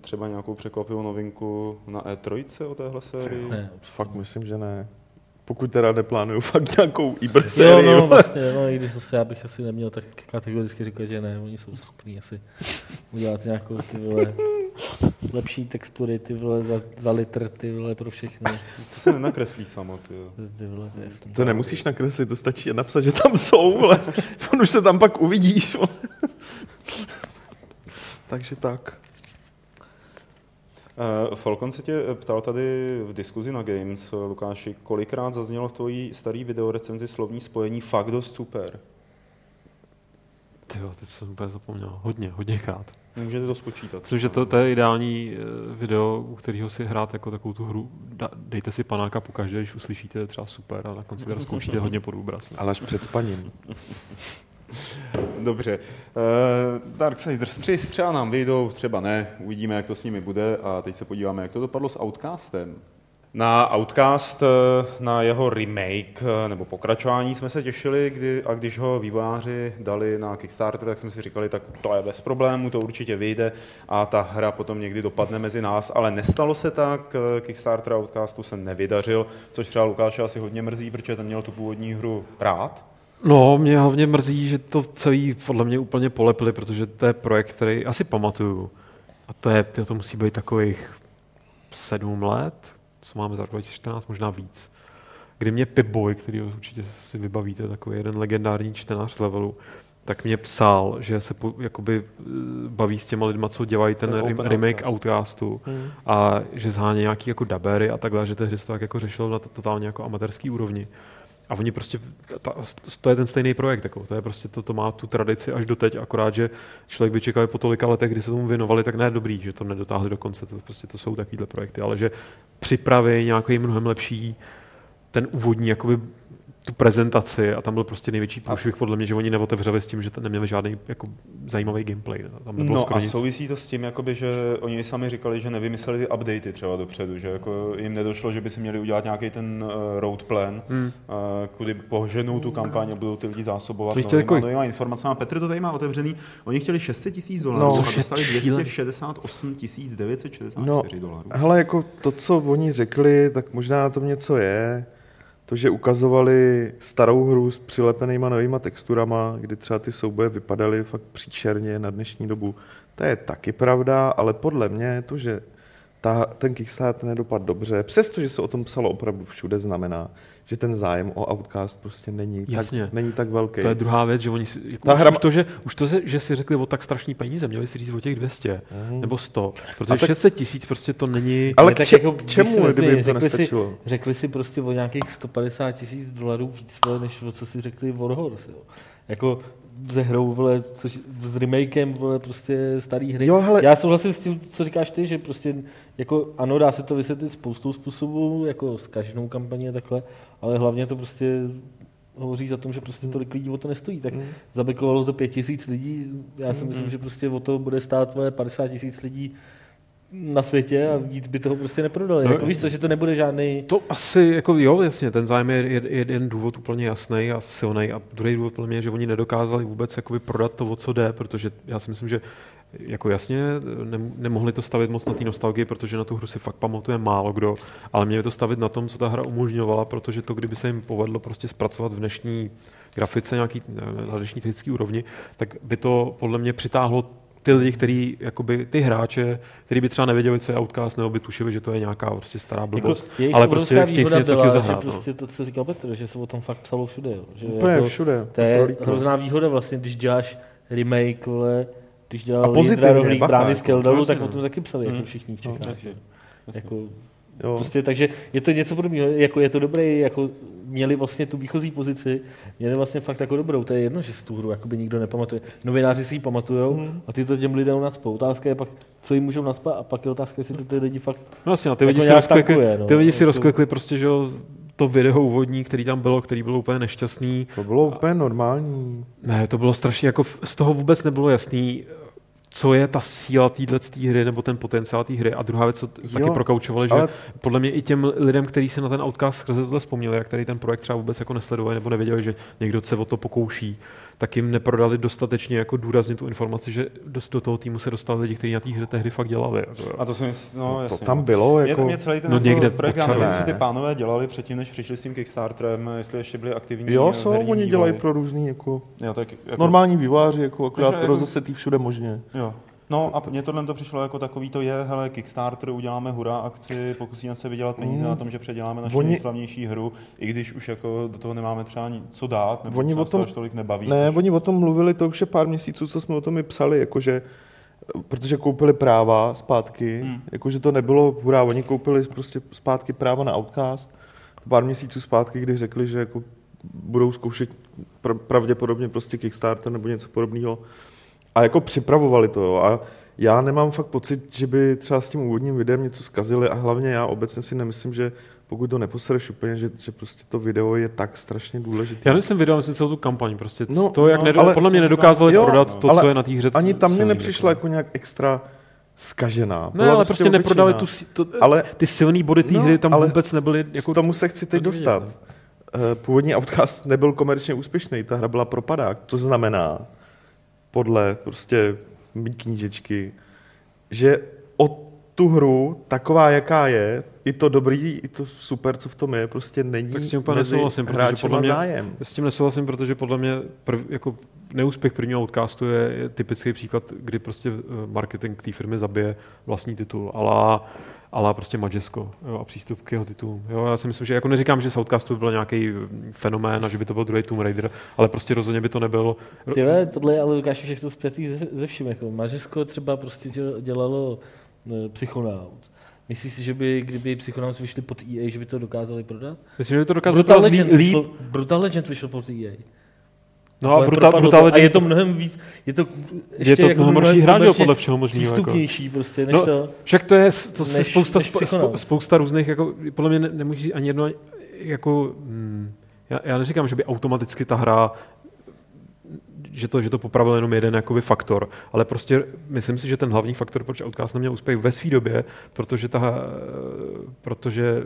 třeba nějakou překvapivou novinku na E3 o téhle sérii? Ne. Fakt myslím, že ne. Pokud teda neplánuju <laughs> fakt nějakou Iber Jo, sérii. no, <laughs> vlastně, no, i když zase já bych asi neměl tak kategoricky říkat, že ne, oni jsou schopní asi udělat nějakou ty vole lepší textury, ty vole za, za litr, ty vole pro všechny. To se nenakreslí samo, ty jo. Ty vole, jasný. To nemusíš nakreslit, to stačí napsat, že tam jsou, ale <laughs> on už se tam pak uvidíš. Takže tak. Uh, Falcon se tě ptal tady v diskuzi na Games, Lukáši, kolikrát zaznělo v tvojí starý videorecenzi slovní spojení fakt dost super. Ty jo, teď jsem úplně zapomněl. Hodně, hodněkrát. Můžete to spočítat. Myslím, že to, to je ideální eh, video, u kterého si hrát jako takovou tu hru. Dejte si panáka po každé, když uslyšíte, třeba super, a na konci teda <laughs> zkoušíte hodně pod úbraz. Ale až před spaním. <laughs> Dobře. Uh, Darksiders 3 třeba nám vyjdou, třeba ne, uvidíme, jak to s nimi bude a teď se podíváme, jak to dopadlo s Outcastem. Na Outcast, eh, na jeho remake eh, nebo pokračování jsme se těšili, kdy, a když ho vývojáři dali na Kickstarter, tak jsme si říkali, tak to je bez problému, to určitě vyjde a ta hra potom někdy dopadne mezi nás, ale nestalo se tak, Kickstarter Outcastu se nevydařil, což třeba Lukáše asi hodně mrzí, protože ten měl tu původní hru rád. No, mě hlavně mrzí, že to celý podle mě úplně polepili, protože to je projekt, který asi pamatuju. A to je, to musí být takových sedm let, co máme za rok 2014, možná víc. Kdy mě Pipboy, který určitě si vybavíte, takový jeden legendární čtenář levelu, tak mě psal, že se po, jakoby eh, baví s těma lidma, co dělají ten open remake outcast. Outcastu a že zháně nějaký jako dabery a takhle, že tehdy se to tak jako řešilo na to- totálně jako amatérský úrovni. A oni prostě, ta, to je ten stejný projekt, jako, to je prostě, to, to má tu tradici až doteď, akorát, že člověk by čekal po tolika letech, kdy se tomu věnovali, tak ne dobrý, že to nedotáhli do konce, to prostě to jsou takovýhle projekty, ale že připraví nějaký mnohem lepší ten úvodní jakoby tu prezentaci a tam byl prostě největší průšvih podle mě, že oni neotevřeli s tím, že tam neměli žádný jako zajímavý gameplay. Tam nebylo No skoro a nic. souvisí to s tím, jakoby, že oni sami říkali, že nevymysleli ty updaty třeba dopředu, že jako jim nedošlo, že by si měli udělat nějaký ten uh, road plan, hmm. uh, kudy poženou tu kampaň a budou ty lidi zásobovat Oni chtěli novýma, jako- novýma informacemi. Petr to tady má otevřený. Oni chtěli 600 tisíc dolarů No. a dostali šílený. 268 964 No, dolarů. hele, jako to, co oni řekli, tak možná na tom něco je. To, že ukazovali starou hru s přilepenýma novýma texturama, kdy třeba ty souboje vypadaly fakt příšerně na dnešní dobu, to je taky pravda, ale podle mě to, že ta, ten Kickstarter nedopadl dobře, přestože se o tom psalo opravdu všude, znamená, že ten zájem o Outcast prostě není, Jasně. tak, není tak velký. To je druhá věc, že oni si, jako Ta už, hra- už, to, že, už to, že si řekli o tak strašný peníze, měli si říct o těch 200 Mhm. nebo 100, A protože tak- 600 tisíc prostě to není... Ale tak če- jako, k čemu, se vezme, kdyby jim to řekli si-? Řekli si prostě o nějakých 150 tisíc dolarů víc, než o co si řekli Warhorse. Jo. Jako ze hrou, vole, což, s remakem, vole, prostě starý hry. Jo, hele- Já souhlasím s tím, co říkáš ty, že prostě, jako ano, dá se to vysvětlit spoustou způsobů, jako s každou kampaní a takhle, ale hlavně to prostě hovoří za tom, že prostě tolik lidí o to nestojí. Tak Mm. zabekovalo to pět tisíc lidí, já si myslím, že prostě o to bude stát vole, 50 tisíc lidí na světě a víc by toho prostě neprodali. No, jako, víš co, že to nebude žádný... To asi, jako jo, jasně, ten zájem je jed- jeden důvod úplně jasný a silný a druhý důvod podle mě je, že oni nedokázali vůbec jakoby prodat to, o co jde, protože já si myslím, že jako jasně, nem, nemohli to stavit moc na té nostalgii, protože na tu hru si fakt pamatuje málo kdo, ale měli to stavit na tom, co ta hra umožňovala, protože to, kdyby se jim povedlo prostě zpracovat v dnešní grafice nějaký, na dnešní fyzické úrovni, tak by to podle mě přitáhlo ty lidi, který, jakoby, ty hráče, kteří by třeba nevěděli, co je Outcast, nebo by tušili, že to je nějaká prostě stará blbost, jejich ale prostě chtějí si něco byla, taky že zahrát. no. prostě to, co říkal Petr, že se o tom fakt psalo všude. Jo. Že Úplně jako, všude. To je hrozná výhoda vlastně, když děláš remake, vole, když A dělal pozitivně, Rohlík bacha, Brány jako, z Keldalu, to tak o tom taky psali, Hmm. jako všichni v Čechách. Jasně. Jasně. Jako, Jo. prostě, takže je to něco podobného, jako je to dobré, jako měli vlastně tu výchozí pozici, měli vlastně fakt jako dobrou, to je jedno, že si tu hru jakoby nikdo nepamatuje. Novináři si ji pamatujou Hmm. a ty to těm lidem nacpou. Otázka je pak, co jim můžou naspat a pak je otázka, jestli to ty lidi fakt No jasně, a ty Jako lidi si rozklikli, tankuje, no. ty lidi si rozklikli prostě, že jo, to video úvodní, který tam bylo, který bylo úplně nešťastný. To bylo úplně normální. Ne, to bylo strašně, jako z toho vůbec nebylo jasný, co je ta síla téhle hry nebo ten potenciál té hry. A druhá věc, co t- Jo, taky prokaučovali, že ale- podle mě i těm lidem, kteří se na ten outcast skrze tohle vzpomněli a který ten projekt třeba vůbec jako nesledovali nebo nevěděli, že někdo se o to pokouší, tak jim neprodali dostatečně jako důrazně tu informaci, že dost do toho týmu se dostali lidi, kteří na té hře tehdy fakt dělali. Jako, A to jsem, no, To jasně. tam bylo, Mě, jako... mě celý ten No někde projekt, já nevím, co ty pánové dělali předtím, než přišli s tím Kickstarterem, jestli ještě byli aktivní Jo, jsou, oni vývoji. dělají pro různý, jako... Jo, tak, jako, Normální výváři, jako akorát jako- rozesetý všude možně. Jo. No a mně tohle to přišlo jako takový to je, hele, Kickstarter, uděláme hurá akci, pokusíme se vydělat peníze Mm. na tom, že předěláme naši Oni- nejslavnější hru, i když už jako do toho nemáme třeba ni- co dát, nebo Oni o to tom- až tolik nebaví. Ne, což- oni o tom mluvili, to už je pár měsíců, co jsme o tom i psali, jakože protože koupili práva zpátky, Hmm. jakože to nebylo hurá, oni koupili prostě zpátky práva na Outcast, pár měsíců zpátky, kdy řekli, že jako budou zkoušet pr- pravděpodobně prostě Kickstarter nebo něco podobného a jako připravovali to, jo. A já nemám fakt pocit, že by třeba s tím úvodním videem něco zkazili a hlavně já obecně si nemyslím, že pokud to neposereš úplně, že, že prostě to video je tak strašně důležité. Já myslím video, myslím celou tu kampaň, prostě No, no, to, jak no, no, nedo, ale podle mě nedokázali jo, prodat no. to, co je na té hře Ani tam mě nepřišla jako. jako nějak extra skažená. Ne, ale prostě obyčejná. neprodali tu, to, Ale ty silný body té No, hry tam ale vůbec nebyly. jako tomu se chci teď dostat. Eh, Původní Outcast nebyl komerčně úspěšný, ta hra byla propadák. To znamená, podle prostě mý knížečky, že o tu hru, taková jaká je, i to dobrý, i to super, co v tom je, prostě není Tak s tím úplně mezi nesouhlasím, protože podle mě- zájem. S tím nesouhlasím, protože podle mě prv, jako neúspěch prvního outcastu je, je typický příklad, kdy prostě eh, marketing té firmy zabije vlastní titul. Ale ale prostě Majesco jo, a přístup k jeho titulům. Jo, já si myslím, že jako neříkám, že z Outcastu by byl nějaký fenomén a že by to byl druhý Tomb Raider, ale prostě rozhodně by to nebyl. Ty vole, tohle je ale Lukáš všechno zpětý ze, ze vším. Jako Mažesko třeba prostě děl- dělalo e, Psychonaut. Myslíš si, že by, kdyby Psychonauts vyšli pod EA, že by to dokázali prodat? Myslím, že by to dokázalo Brutal prodat Legend, líp. vyšlo, Brutal Legend vyšel pod EA. No a Brutal, to, a je to mnohem víc, je to ještě je to jako mnohem horší hra, že podle všeho možného. Jako. přístupnější prostě, než No, to. Však to je to Než- spousta, než spousta různých, jako, podle mě ne, nemůžeš ani jedno, jako, hmm, já, já, neříkám, že by automaticky ta hra že to, že to popravil jenom jeden jakoby faktor, ale prostě myslím si, že ten hlavní faktor, proč Outcast neměl úspěch ve své době, protože, ta, protože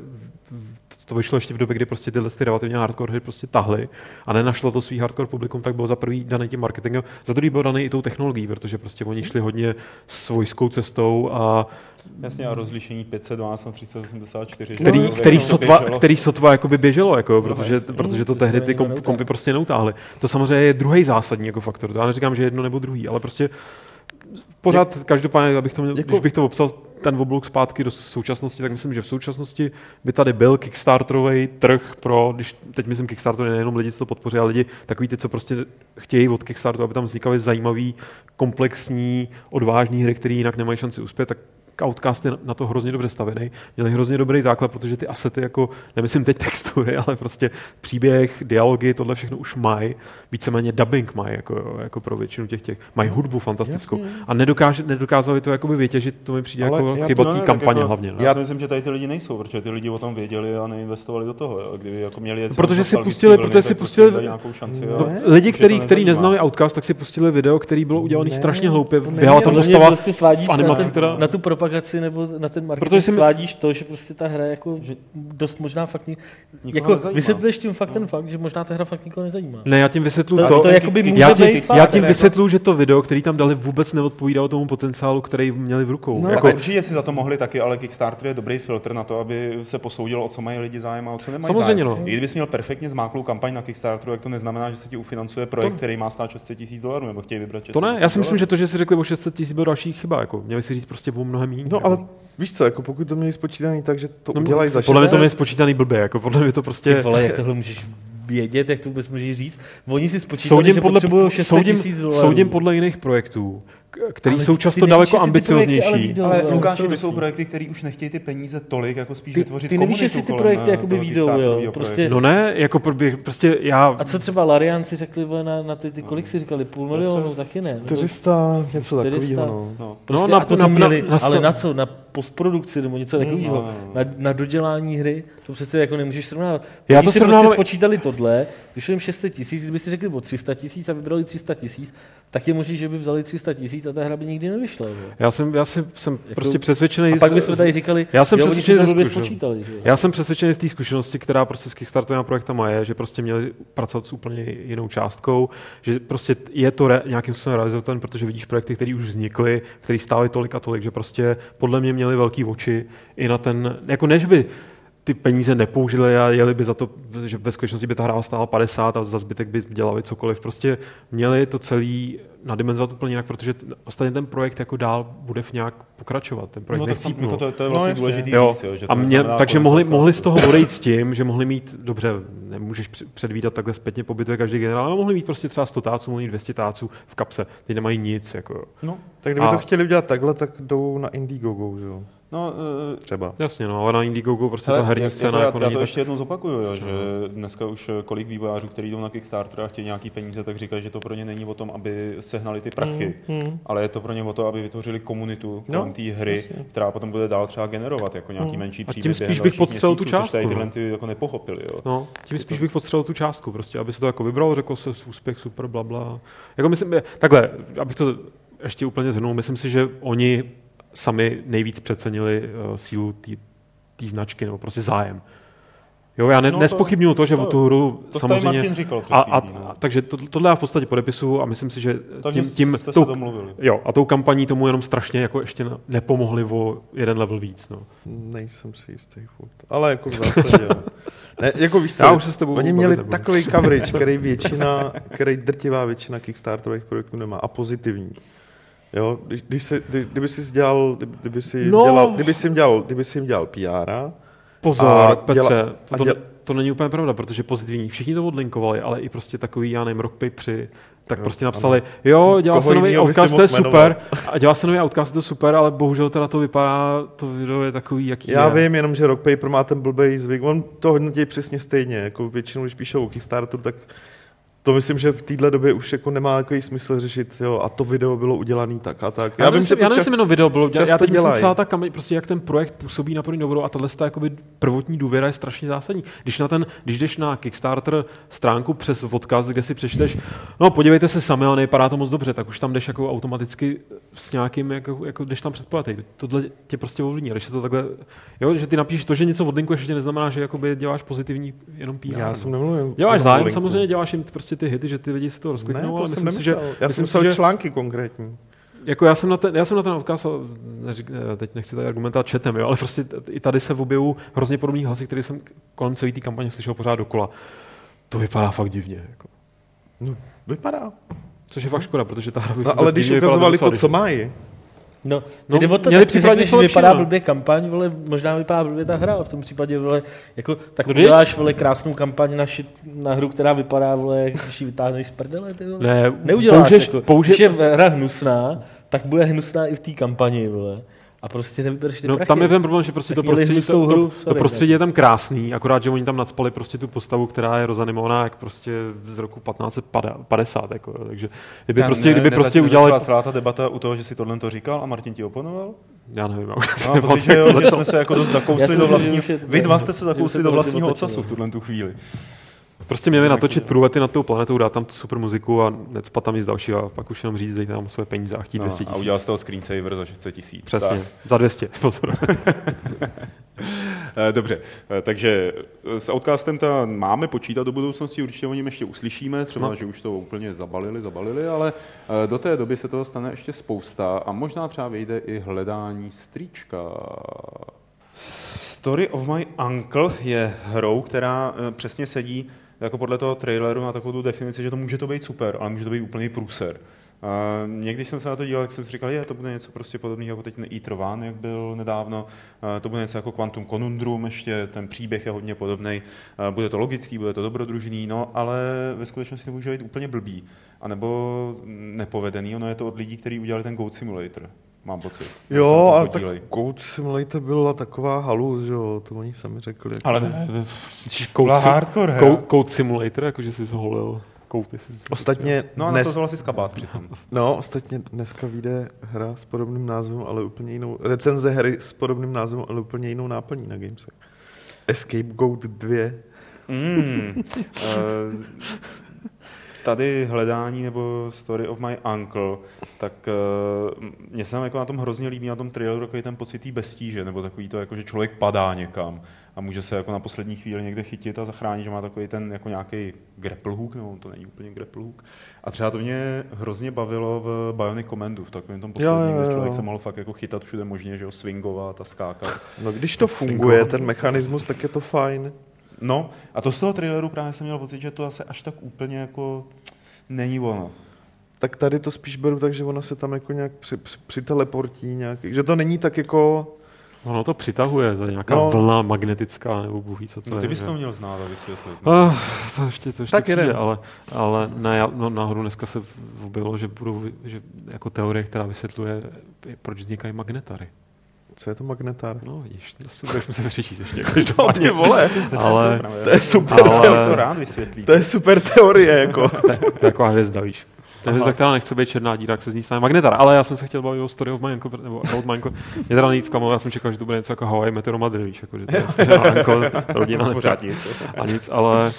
to vyšlo ještě v době, kdy prostě tyhle ty relativně hardcore hry prostě tahly a nenašlo to svý hardcore publikum, tak bylo za prvý daný tím marketingem, za druhý byl daný i tou technologií, protože prostě oni šli hodně svojskou cestou a Jasně, a rozlišení 512 na 384. který, to který, jako sotva, běželo. který sotva jakoby běželo, jako, No, protože, jasně. protože to tehdy ty nikdo komp, neutáhne. kompy prostě neutáhly. To samozřejmě je druhý zásadní jako faktor. To já neříkám, že jedno nebo druhý, ale prostě pořád, každopádně, abych to, měl, Jako- když bych to popsal ten obluk zpátky do současnosti, tak myslím, že v současnosti by tady byl Kickstarterový trh pro, když teď myslím Kickstarter, nejenom lidi, co to podpoří, ale lidi takový ty, co prostě chtějí od Kickstarteru, aby tam vznikaly zajímavý, komplexní, odvážní hry, které jinak nemají šanci uspět, tak Outcast je na to hrozně dobře stavěný. Měli hrozně dobrý základ, protože ty asety, jako, nemyslím teď textury, <laughs> ale prostě příběh, dialogy, tohle všechno už mají. Víceméně dubbing mají, jako, jako pro většinu těch těch. Mají hudbu fantastickou. Jasně. A nedokáže, nedokázali to jakoby vytěžit, to mi přijde Ale jako chyba No té kampaně jako- hlavně. No. Já si myslím, že tady ty lidi nejsou, protože ty lidi o tom věděli a neinvestovali do toho. Jo. Kdyby jako měli jet Protože si pustili- vlny, protože si prostě pustili- nějakou šanci. No, a ne. Lidi, který, který neznali Outcast, tak si pustili video, který bylo udělané strašně hloupě. Běhala tam postava prostě v na, která... na tu propagaci nebo na ten marketing Protože si mi- svádíš to, že prostě ta hra jako že dost možná fakt ni... Nikoho jako nezajímá. vysvětluješ tím fakt ten fakt, že možná ta hra fakt nikoho nezajímá. Ne, já tím vysvětluju To- to, to jakoby může já tím, fakt, já tím jako- vysvětluju, že to video, který tam dali, vůbec neodpovídalo tomu potenciálu, který měli v rukou. No, jako, určitě si za to mohli taky, ale Kickstarter je dobrý filtr na to, aby se posoudilo, o co mají lidi zájem a o co nemají Samozřejmě, zájem. no. I kdybys měl perfektně zmáklou kampaň na Kickstarteru, jak to neznamená, že se ti ufinancuje projekt, který má stát 600 tisíc dolarů, nebo chtějí vybrat 600 to ne, 000 já si myslím, že to, že si řekli o 600 tisíc, bylo další chyba. Jako. Měli si říct prostě o mnohem méně. No ale víš co, jako pokud to měli spočítaný tak, že to No, udělají za podle mě to 600, je spočítaný blbě, jako podle mě to Ty prostě... vole, jak tohle můžeš vědět, jak to vůbec můžeš říct. Oni si spočítali, Soudím že podle, potřebují 600 soudím, tisíc dolarů. soudím podle jiných projektů, který Ale jsou často daleko projekty ale ambicioznější. Ale to Lukáši, to jsou projekty, které už nechtějí ty peníze tolik, jako spíš Ty- vytvořit ty nevíš, komunitu jestli ty projekty eh, jakoby toho vyjdou, jo. Prostě-. No ne, jako prostě já... A co třeba Larianci řekli vole, na, na ty, ty, kolik si říkali, půl milionu, taky ne. nebo- 400, něco 400. takového. No. No. Prostě No, no, na- to na- tam na- měli, ale na co? Na postprodukci nebo něco takového? no, no. Na, na dodělání hry? To přece jako nemůžeš srovnávat. Já to si srovnávám- prostě spočítali tohle, vyšlo jim 600 tisíc, kdyby si řekli o 300 tisíc a vybrali 300 tisíc, tak je možné, že by vzali 300 tisíc a ta hra by nikdy nevyšla. Že? Já jsem, já jsem, jsem prostě přesvědčený... Jako- A pak bychom tady říkali, Já jsem jo, přesvědčený to ze spočítali. Že? Já jsem přesvědčený z té zkušenosti, která prostě s Kickstarterovými projektama je, že prostě měli pracovat s úplně jinou částkou, že prostě je to re, nějakým způsobem realizovatelné, protože vidíš projekty, které už vznikly, které stály tolik a tolik, že prostě podle mě měli velký oči i na ten, jako než by ty peníze nepoužili a jeli by za to, že ve skutečnosti by ta hra stála 50 a za zbytek by dělali cokoliv. Prostě měli to celý nadimenzovat úplně jinak, protože ostatně ten projekt jako dál bude v nějak pokračovat. Ten projekt No, tak nechcípnul. jako to, to je No, vlastně jasně. důležitý Jo, říct, jo, že a mě, takže mohli, mohli z toho odejít s tím, že mohli mít, dobře, nemůžeš předvídat takhle zpětně po bitvě každý generál, ale mohli mít prostě třeba 100 táců, mohli mít 200 táců v kapse. Teď nemají nic. Jako. No, Tak kdyby A- to chtěli udělat takhle, tak jdou na Indiegogo, že jo? No eh, Třeba. Jasně, no, ale na Indiegogo prostě Hele, ta herní jak- scéna jako já, jako já to tak... ještě jednou zopakuju, jo, že dneska už eh, kolik vývojářů, kteří jdou na Kickstarter a chtějí nějaký peníze, tak říkají, že to pro ně není o tom, aby sehnali ty prachy, Mm, ale je to pro ně o to, aby vytvořili komunitu kolem No, té hry, jasně. která potom bude dál třeba generovat jako nějaký Mm. menší A tím spíš bych podstřelil tu měsíců, což tady částku, tyhle no. ty jako nepochopili. Jo. No, tím spíš bych potřeboval tu částku, prostě, aby se to jako vybralo, řeklo se úspěch, super, bla, bla. Jako myslím, takhle, abych to ještě úplně zhrnul, myslím si, že oni sami nejvíc přecenili uh, sílu té značky, nebo prostě zájem. Jo, já ne, No no to- nespochybnuju to, že to tu hru To samozřejmě... Martin říkal před a, a, no. a, takže to, tohle já v podstatě podepisuju a myslím si, že Takže tím, tím jste se tou, domluvili. jo, a tou kampaní tomu jenom strašně jako ještě nepomohli o jeden level víc. No. Nejsem si jistý furt. Ale jako v zásadě, jo. Ne, jako víš co, Já už se s tebou oni měli nebudu. takový coverage, který většina, který drtivá většina Kickstarterových projektů nemá a pozitivní. Jo, když, když se, kdy, kdyby si dělal, kdyby, kdyby si No. dělal, kdyby si jim dělal, kdyby si jim dělal PR, Pozor, A Petře, děla- a to, děla- to není úplně pravda, protože pozitivní, všichni to odlinkovali, ale i prostě takový, já nevím, rock papeři, tak Jo, prostě napsali, jo, dělá Koho se nový Outcast, to je super, a dělá se nový Outcast, to je super, ale bohužel teda to vypadá, to video je takový, jaký Já je. vím, jenom že Rock Paper má ten blbej zvyk. On to hodnotí přesně stejně. Jako většinou, když píšou o Kickstarteru, tak to myslím, že v téhle době už jako nemá takový smysl řešit, jo, a to video bylo udělané tak a tak. Já, já, nevím, já to nevím, jenom video bylo, já, já teď myslím celá ta kampaň, prostě jak ten projekt působí na první dobrou a tahle ta jakoby prvotní důvěra je strašně zásadní. Když, na ten, když jdeš na Kickstarter stránku přes odkaz, kde si přečteš, no podívejte se sami, ale nevypadá to moc dobře, tak už tam jdeš jako automaticky s nějakým, jako, jako jdeš tam předpojatý. Tohle tě prostě ovlivní. Když se to takhle, jo, že ty napíšeš to, že něco odlinkuješ, ještě neznamená, že jakoby děláš pozitivní jenom PR. Já jsem nemluvil. Děláš zájem, samozřejmě děláš jim prostě ty hity, že ty lidi si to Ne, rozkliknou, to ale jsem myslím si, že. Já jsem myslím psal že články konkrétní. jako já jsem na ten, já jsem na ten odkaz, neřík, ne, teď nechci tady argumentovat četem, jo, ale prostě i tady se objevují hrozně podobný hlasy, které jsem kolem celé té kampaně slyšel pořád dokola. To vypadá fakt divně. Jako. No, vypadá. Což je fakt škoda, protože ta hra No, ale když ukazovali to, co mají, No, No, no o to, měli tak připravit že vypadá blbě kampaň, vole, možná vypadá blbě ta hra, a v tom případě, vole, jako, tak No, uděláš, vole, krásnou kampaň na, shit, na hru, která vypadá, vole, když ji vytáhneš z prdele, ty vole. Ne, Neuděláš, použiješ, jako, použi... když je hra hnusná, tak bude hnusná i v té kampani, vole. A prostě nevybereš ty No, prachy. tam je ten problém, že prostě Tak to prostředí, hnusnou to, hru, to, to sorry, prostředí je tam krásný, akorát, že oni tam nadspali prostě tu postavu, která je rozanimovaná jak prostě z roku 1550, jako, takže kdyby Ne, prostě, ne, kdyby nezač- prostě udělali, celá ta debata u toho, že si tohle to říkal a Martin ti oponoval? já nevím, já No, pocit, že, jo, <laughs> že jsme se jako dost zakousli do vlastního, vy dva jste se zakousli do to vlastního ocasu v tuhle tu chvíli. Prostě měli natočit průlety nad tou planetou, dát tam tu super muziku a necpat tam nic dalšího a pak už jenom říct, dejte nám své peníze a chtít No, 200 a tisíc. udělal z toho screensaver za 600 tisíc. Přesně, Tak. za 200, <laughs> pozor. <laughs> Eh, Dobře, eh, takže eh, s Outcastem ta máme počítat do budoucnosti, určitě o něm ještě uslyšíme, třeba, že už to úplně zabalili, zabalili, ale do té doby se toho stane ještě spousta a možná třeba vyjde i hledání strýčka. Story of my uncle je hrou, která přesně sedí jako podle toho traileru na takovou tu definici, že to může to být super, ale může to být úplný průser. Uh, někdy jsem se na to díval, jak jsem si říkal, je, to bude něco prostě podobného jako teď Eater One, jak byl nedávno, uh, to bude něco jako Quantum Conundrum, ještě ten příběh je hodně podobný, uh, bude to logický, bude to dobrodružný, no, ale ve skutečnosti to může být úplně blbý, anebo nepovedený, ono je to od lidí, kteří udělali ten Goat Simulator, mám pocit. Jo, ale tak. Code Simulator byla taková halus, že jo, to oni sami řekli. Jako, Ale ne, Code, byla hardcore hra. code Simulator, jakože jsi zholil. Jsi Ostatně No a dnes, nasazoval si skabát přitom. no, ostatně dneska vyjde hra s podobným názvem, ale úplně jinou, recenze hry s podobným názvem, ale úplně jinou náplní na Gamesech. Escape Goat 2. Mm. <laughs> Eh, Tady hledání nebo story of my uncle, tak uh, mě se tam jako na tom hrozně líbí, na tom traileru takový ten pocit bestíže, nebo takový to, jako, že člověk padá někam a může se jako na poslední chvíli někde chytit a zachránit, že má takový ten jako nějaký grapple hook, nebo to není úplně grapple hook. A třeba to mě hrozně bavilo v Bionic Commandu, v takovém tom posledním, Jo, jo, kde jo. člověk se mohl fakt jako chytat všude možně, že jo, swingovat a skákat. No když <laughs> to funguje, ten mechanismus, tak je to fajn. No, a to z toho traileru právě jsem měl pocit, že to asi až tak úplně jako není ono. Tak tady to spíš beru tak, že ona se tam jako nějak při, při, přiteleportí nějak, že to není tak jako, Ono to přitahuje, to je nějaká No. vlna magnetická, nebo bůh ví, co to No, je. ty bys že? to měl znát a vysvětlit. No. Ah, to ještě, to ještě Tak přijde, jeden. ale, ale ne, já, no, náhodou dneska se objevilo, že budou, že jako teorie, která vysvětluje, proč vznikají magnetary. Co je to magnetár? No vidíš, to si budeš muset přečíst ještě. <laughs> No ty vole, ale- to je super, Ale- teorie, to rád vysvětlí. to je super teorie, jako. <laughs> to je to je taková hvězda, víš. To je hvězda, která nechce být černá díra, jak se z ní stane magnetar. Ale já jsem se chtěl bavit o Story of my uncle, nebo my uncle. Mě teda nic kamo, já jsem čekal, že to bude něco jako Hawaii Meteor Madrid, víš, jako, že to je uncle, <laughs> rodina Pořád nepřátel nic. a nic, ale,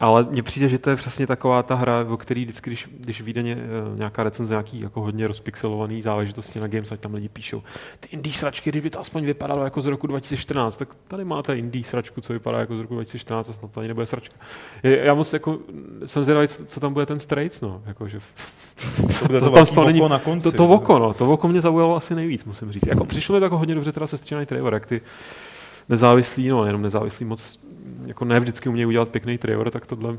ale mně přijde, že to je přesně taková ta hra, o který vždycky, když, když vyjde eh, nějaká recenze, nějaký jako hodně rozpixelovaný záležitosti na Games, ať tam lidi píšou, ty indie sračky, kdyby to aspoň vypadalo jako z roku 2014, tak tady máte indie sračku, co vypadá jako z roku 2014 a snad to ani nebude sračka. Já moc jako, jsem zvědavý, co, co tam bude ten Straits, no, jako, že <laughs> To bude to, tam velký z toho není- oko na konci. to, to oko, no, to oko mě zaujalo asi nejvíc, musím říct. Jako přišlo mi to jako hodně dobře teda sestříhaný trailer, jak ty nezávislí, no jenom nezávislí moc, jako ne vždycky umějí udělat pěkný trailer, tak tohle,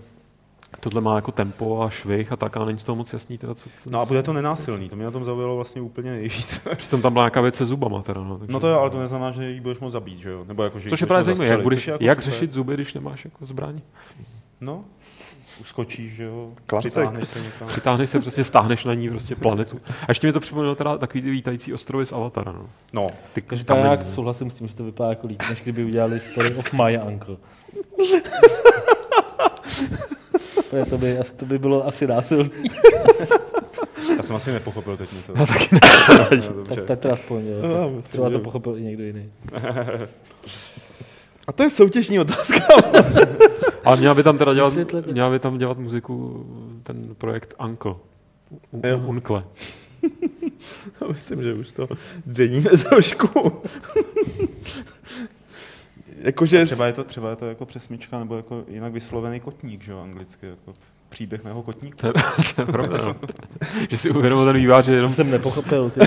tohle má jako tempo a švih a tak, a není z toho moc jasný teda, co, co No a bude to nenásilný, to mě na tom zaujalo vlastně úplně nejvíc. <laughs> Přitom tam byla nějaká věc se zubama teda, no. Takže, No to je, ale to neznamená, že ji budeš moc zabít, že jo? Nebo jako, že Což je právě zajímavé, jak, budeš, jako jak super. řešit zuby, když nemáš jako zbraň. No, uskočíš, že jo? Klacek. Přitáhneš se někam. <laughs> Přitáhneš se, prostě stáhneš na ní prostě planetu. A ještě mi to připomnělo teda takový ty vítající ostrovy z Avatara, no. No, Ty Každopádně souhlasím s tím, že to vypadá jako líp, než kdyby udělali Story of my uncle. Protože to by, to by bylo asi násilný. já jsem asi nepochopil teď něco. Já taky ne. <laughs> No, Tak. Petr aspoň, jo. No, Tak Třeba to pochopil i někdo jiný. <laughs> A to je soutěžní otázka. <laughs> Ale měla by tam teda dělat, měla by tam dělat muziku ten projekt Uncle. U, Jo. Unkle. Myslím, že už to dřeníme trošku. Jakože... Třeba je to, třeba je to jako přesmička, nebo jako jinak vyslovený kotník, že jo, anglicky, jako příběh mého kotníku. To je, to je pravda, no. Že si uvědomil ten vývář, že To jenom jsem nepochopil. Ty. <laughs>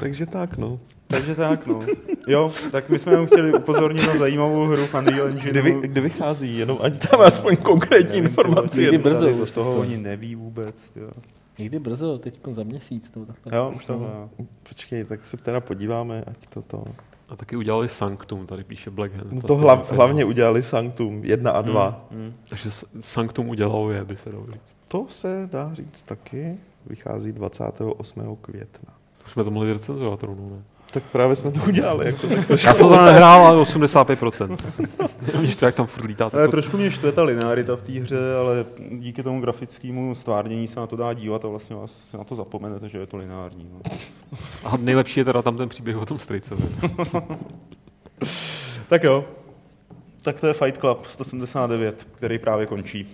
Takže tak, no. Takže tak, no. Jo, tak my jsme jenom chtěli upozornit na zajímavou hru v Unreal Engine. Kdy, vy, kdy vychází? Jenom ať tam aspoň konkrétní informaci. Někdy jednu. brzo. Tady už toho to. oni neví vůbec. Jo, Někdy brzo, teď za měsíc. Tak, jo už tohle. jo. Počkej, tak se teda podíváme, ať to to... a taky udělali Sanctum, tady píše Black Hand. No to Vlastně firma. hlavně udělali Sanctum 1 a 2. Mm. Takže S- Sanctum udělalo je, by se dalo říct. To se dá říct taky. Vychází 28. května. Už jsme to mohli recenzovat rovnou, ne? Tak právě jsme to udělali. Jako <laughs> tak trošku. Já jsem to nehrál, ale 85%. Víš to, jak tam furt lítá. Ale Tak trošku mě štve ta linearita v té hře, ale díky tomu grafickému stvárnění se na to dá dívat a vlastně vás se na to zapomenete, že je to lineární. No. a nejlepší je teda tam ten příběh o tom strejce. <laughs> Tak jo. Tak to je Fight Club 179, který právě končí.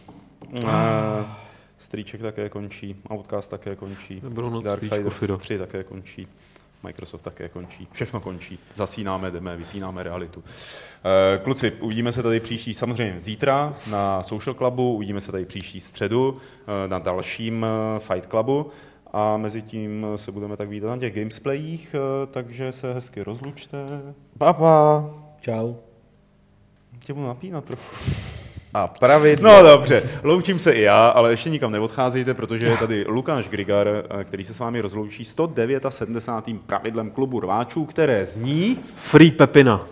Uh, Strýček také končí, Outcast také končí, noc Darksiders Fido. 3 také končí, Microsoft také končí, všechno končí. Zasínáme, jdeme, vypínáme realitu. Eh, Kluci, uvidíme se tady příští, samozřejmě zítra na Social Clubu, uvidíme se tady příští středu eh, na dalším eh, Fight Clubu a mezi tím se budeme tak vítat na těch gamesplayích, takže se hezky rozlučte. Papa. Čau. Tě budu napínat trochu. A pravidlo. No dobře, loučím se i já, ale ještě nikam neodcházejte, protože je tady Lukáš Grigar, který se s vámi rozloučí 179. pravidlem klubu rváčů, které zní... Free Pepina.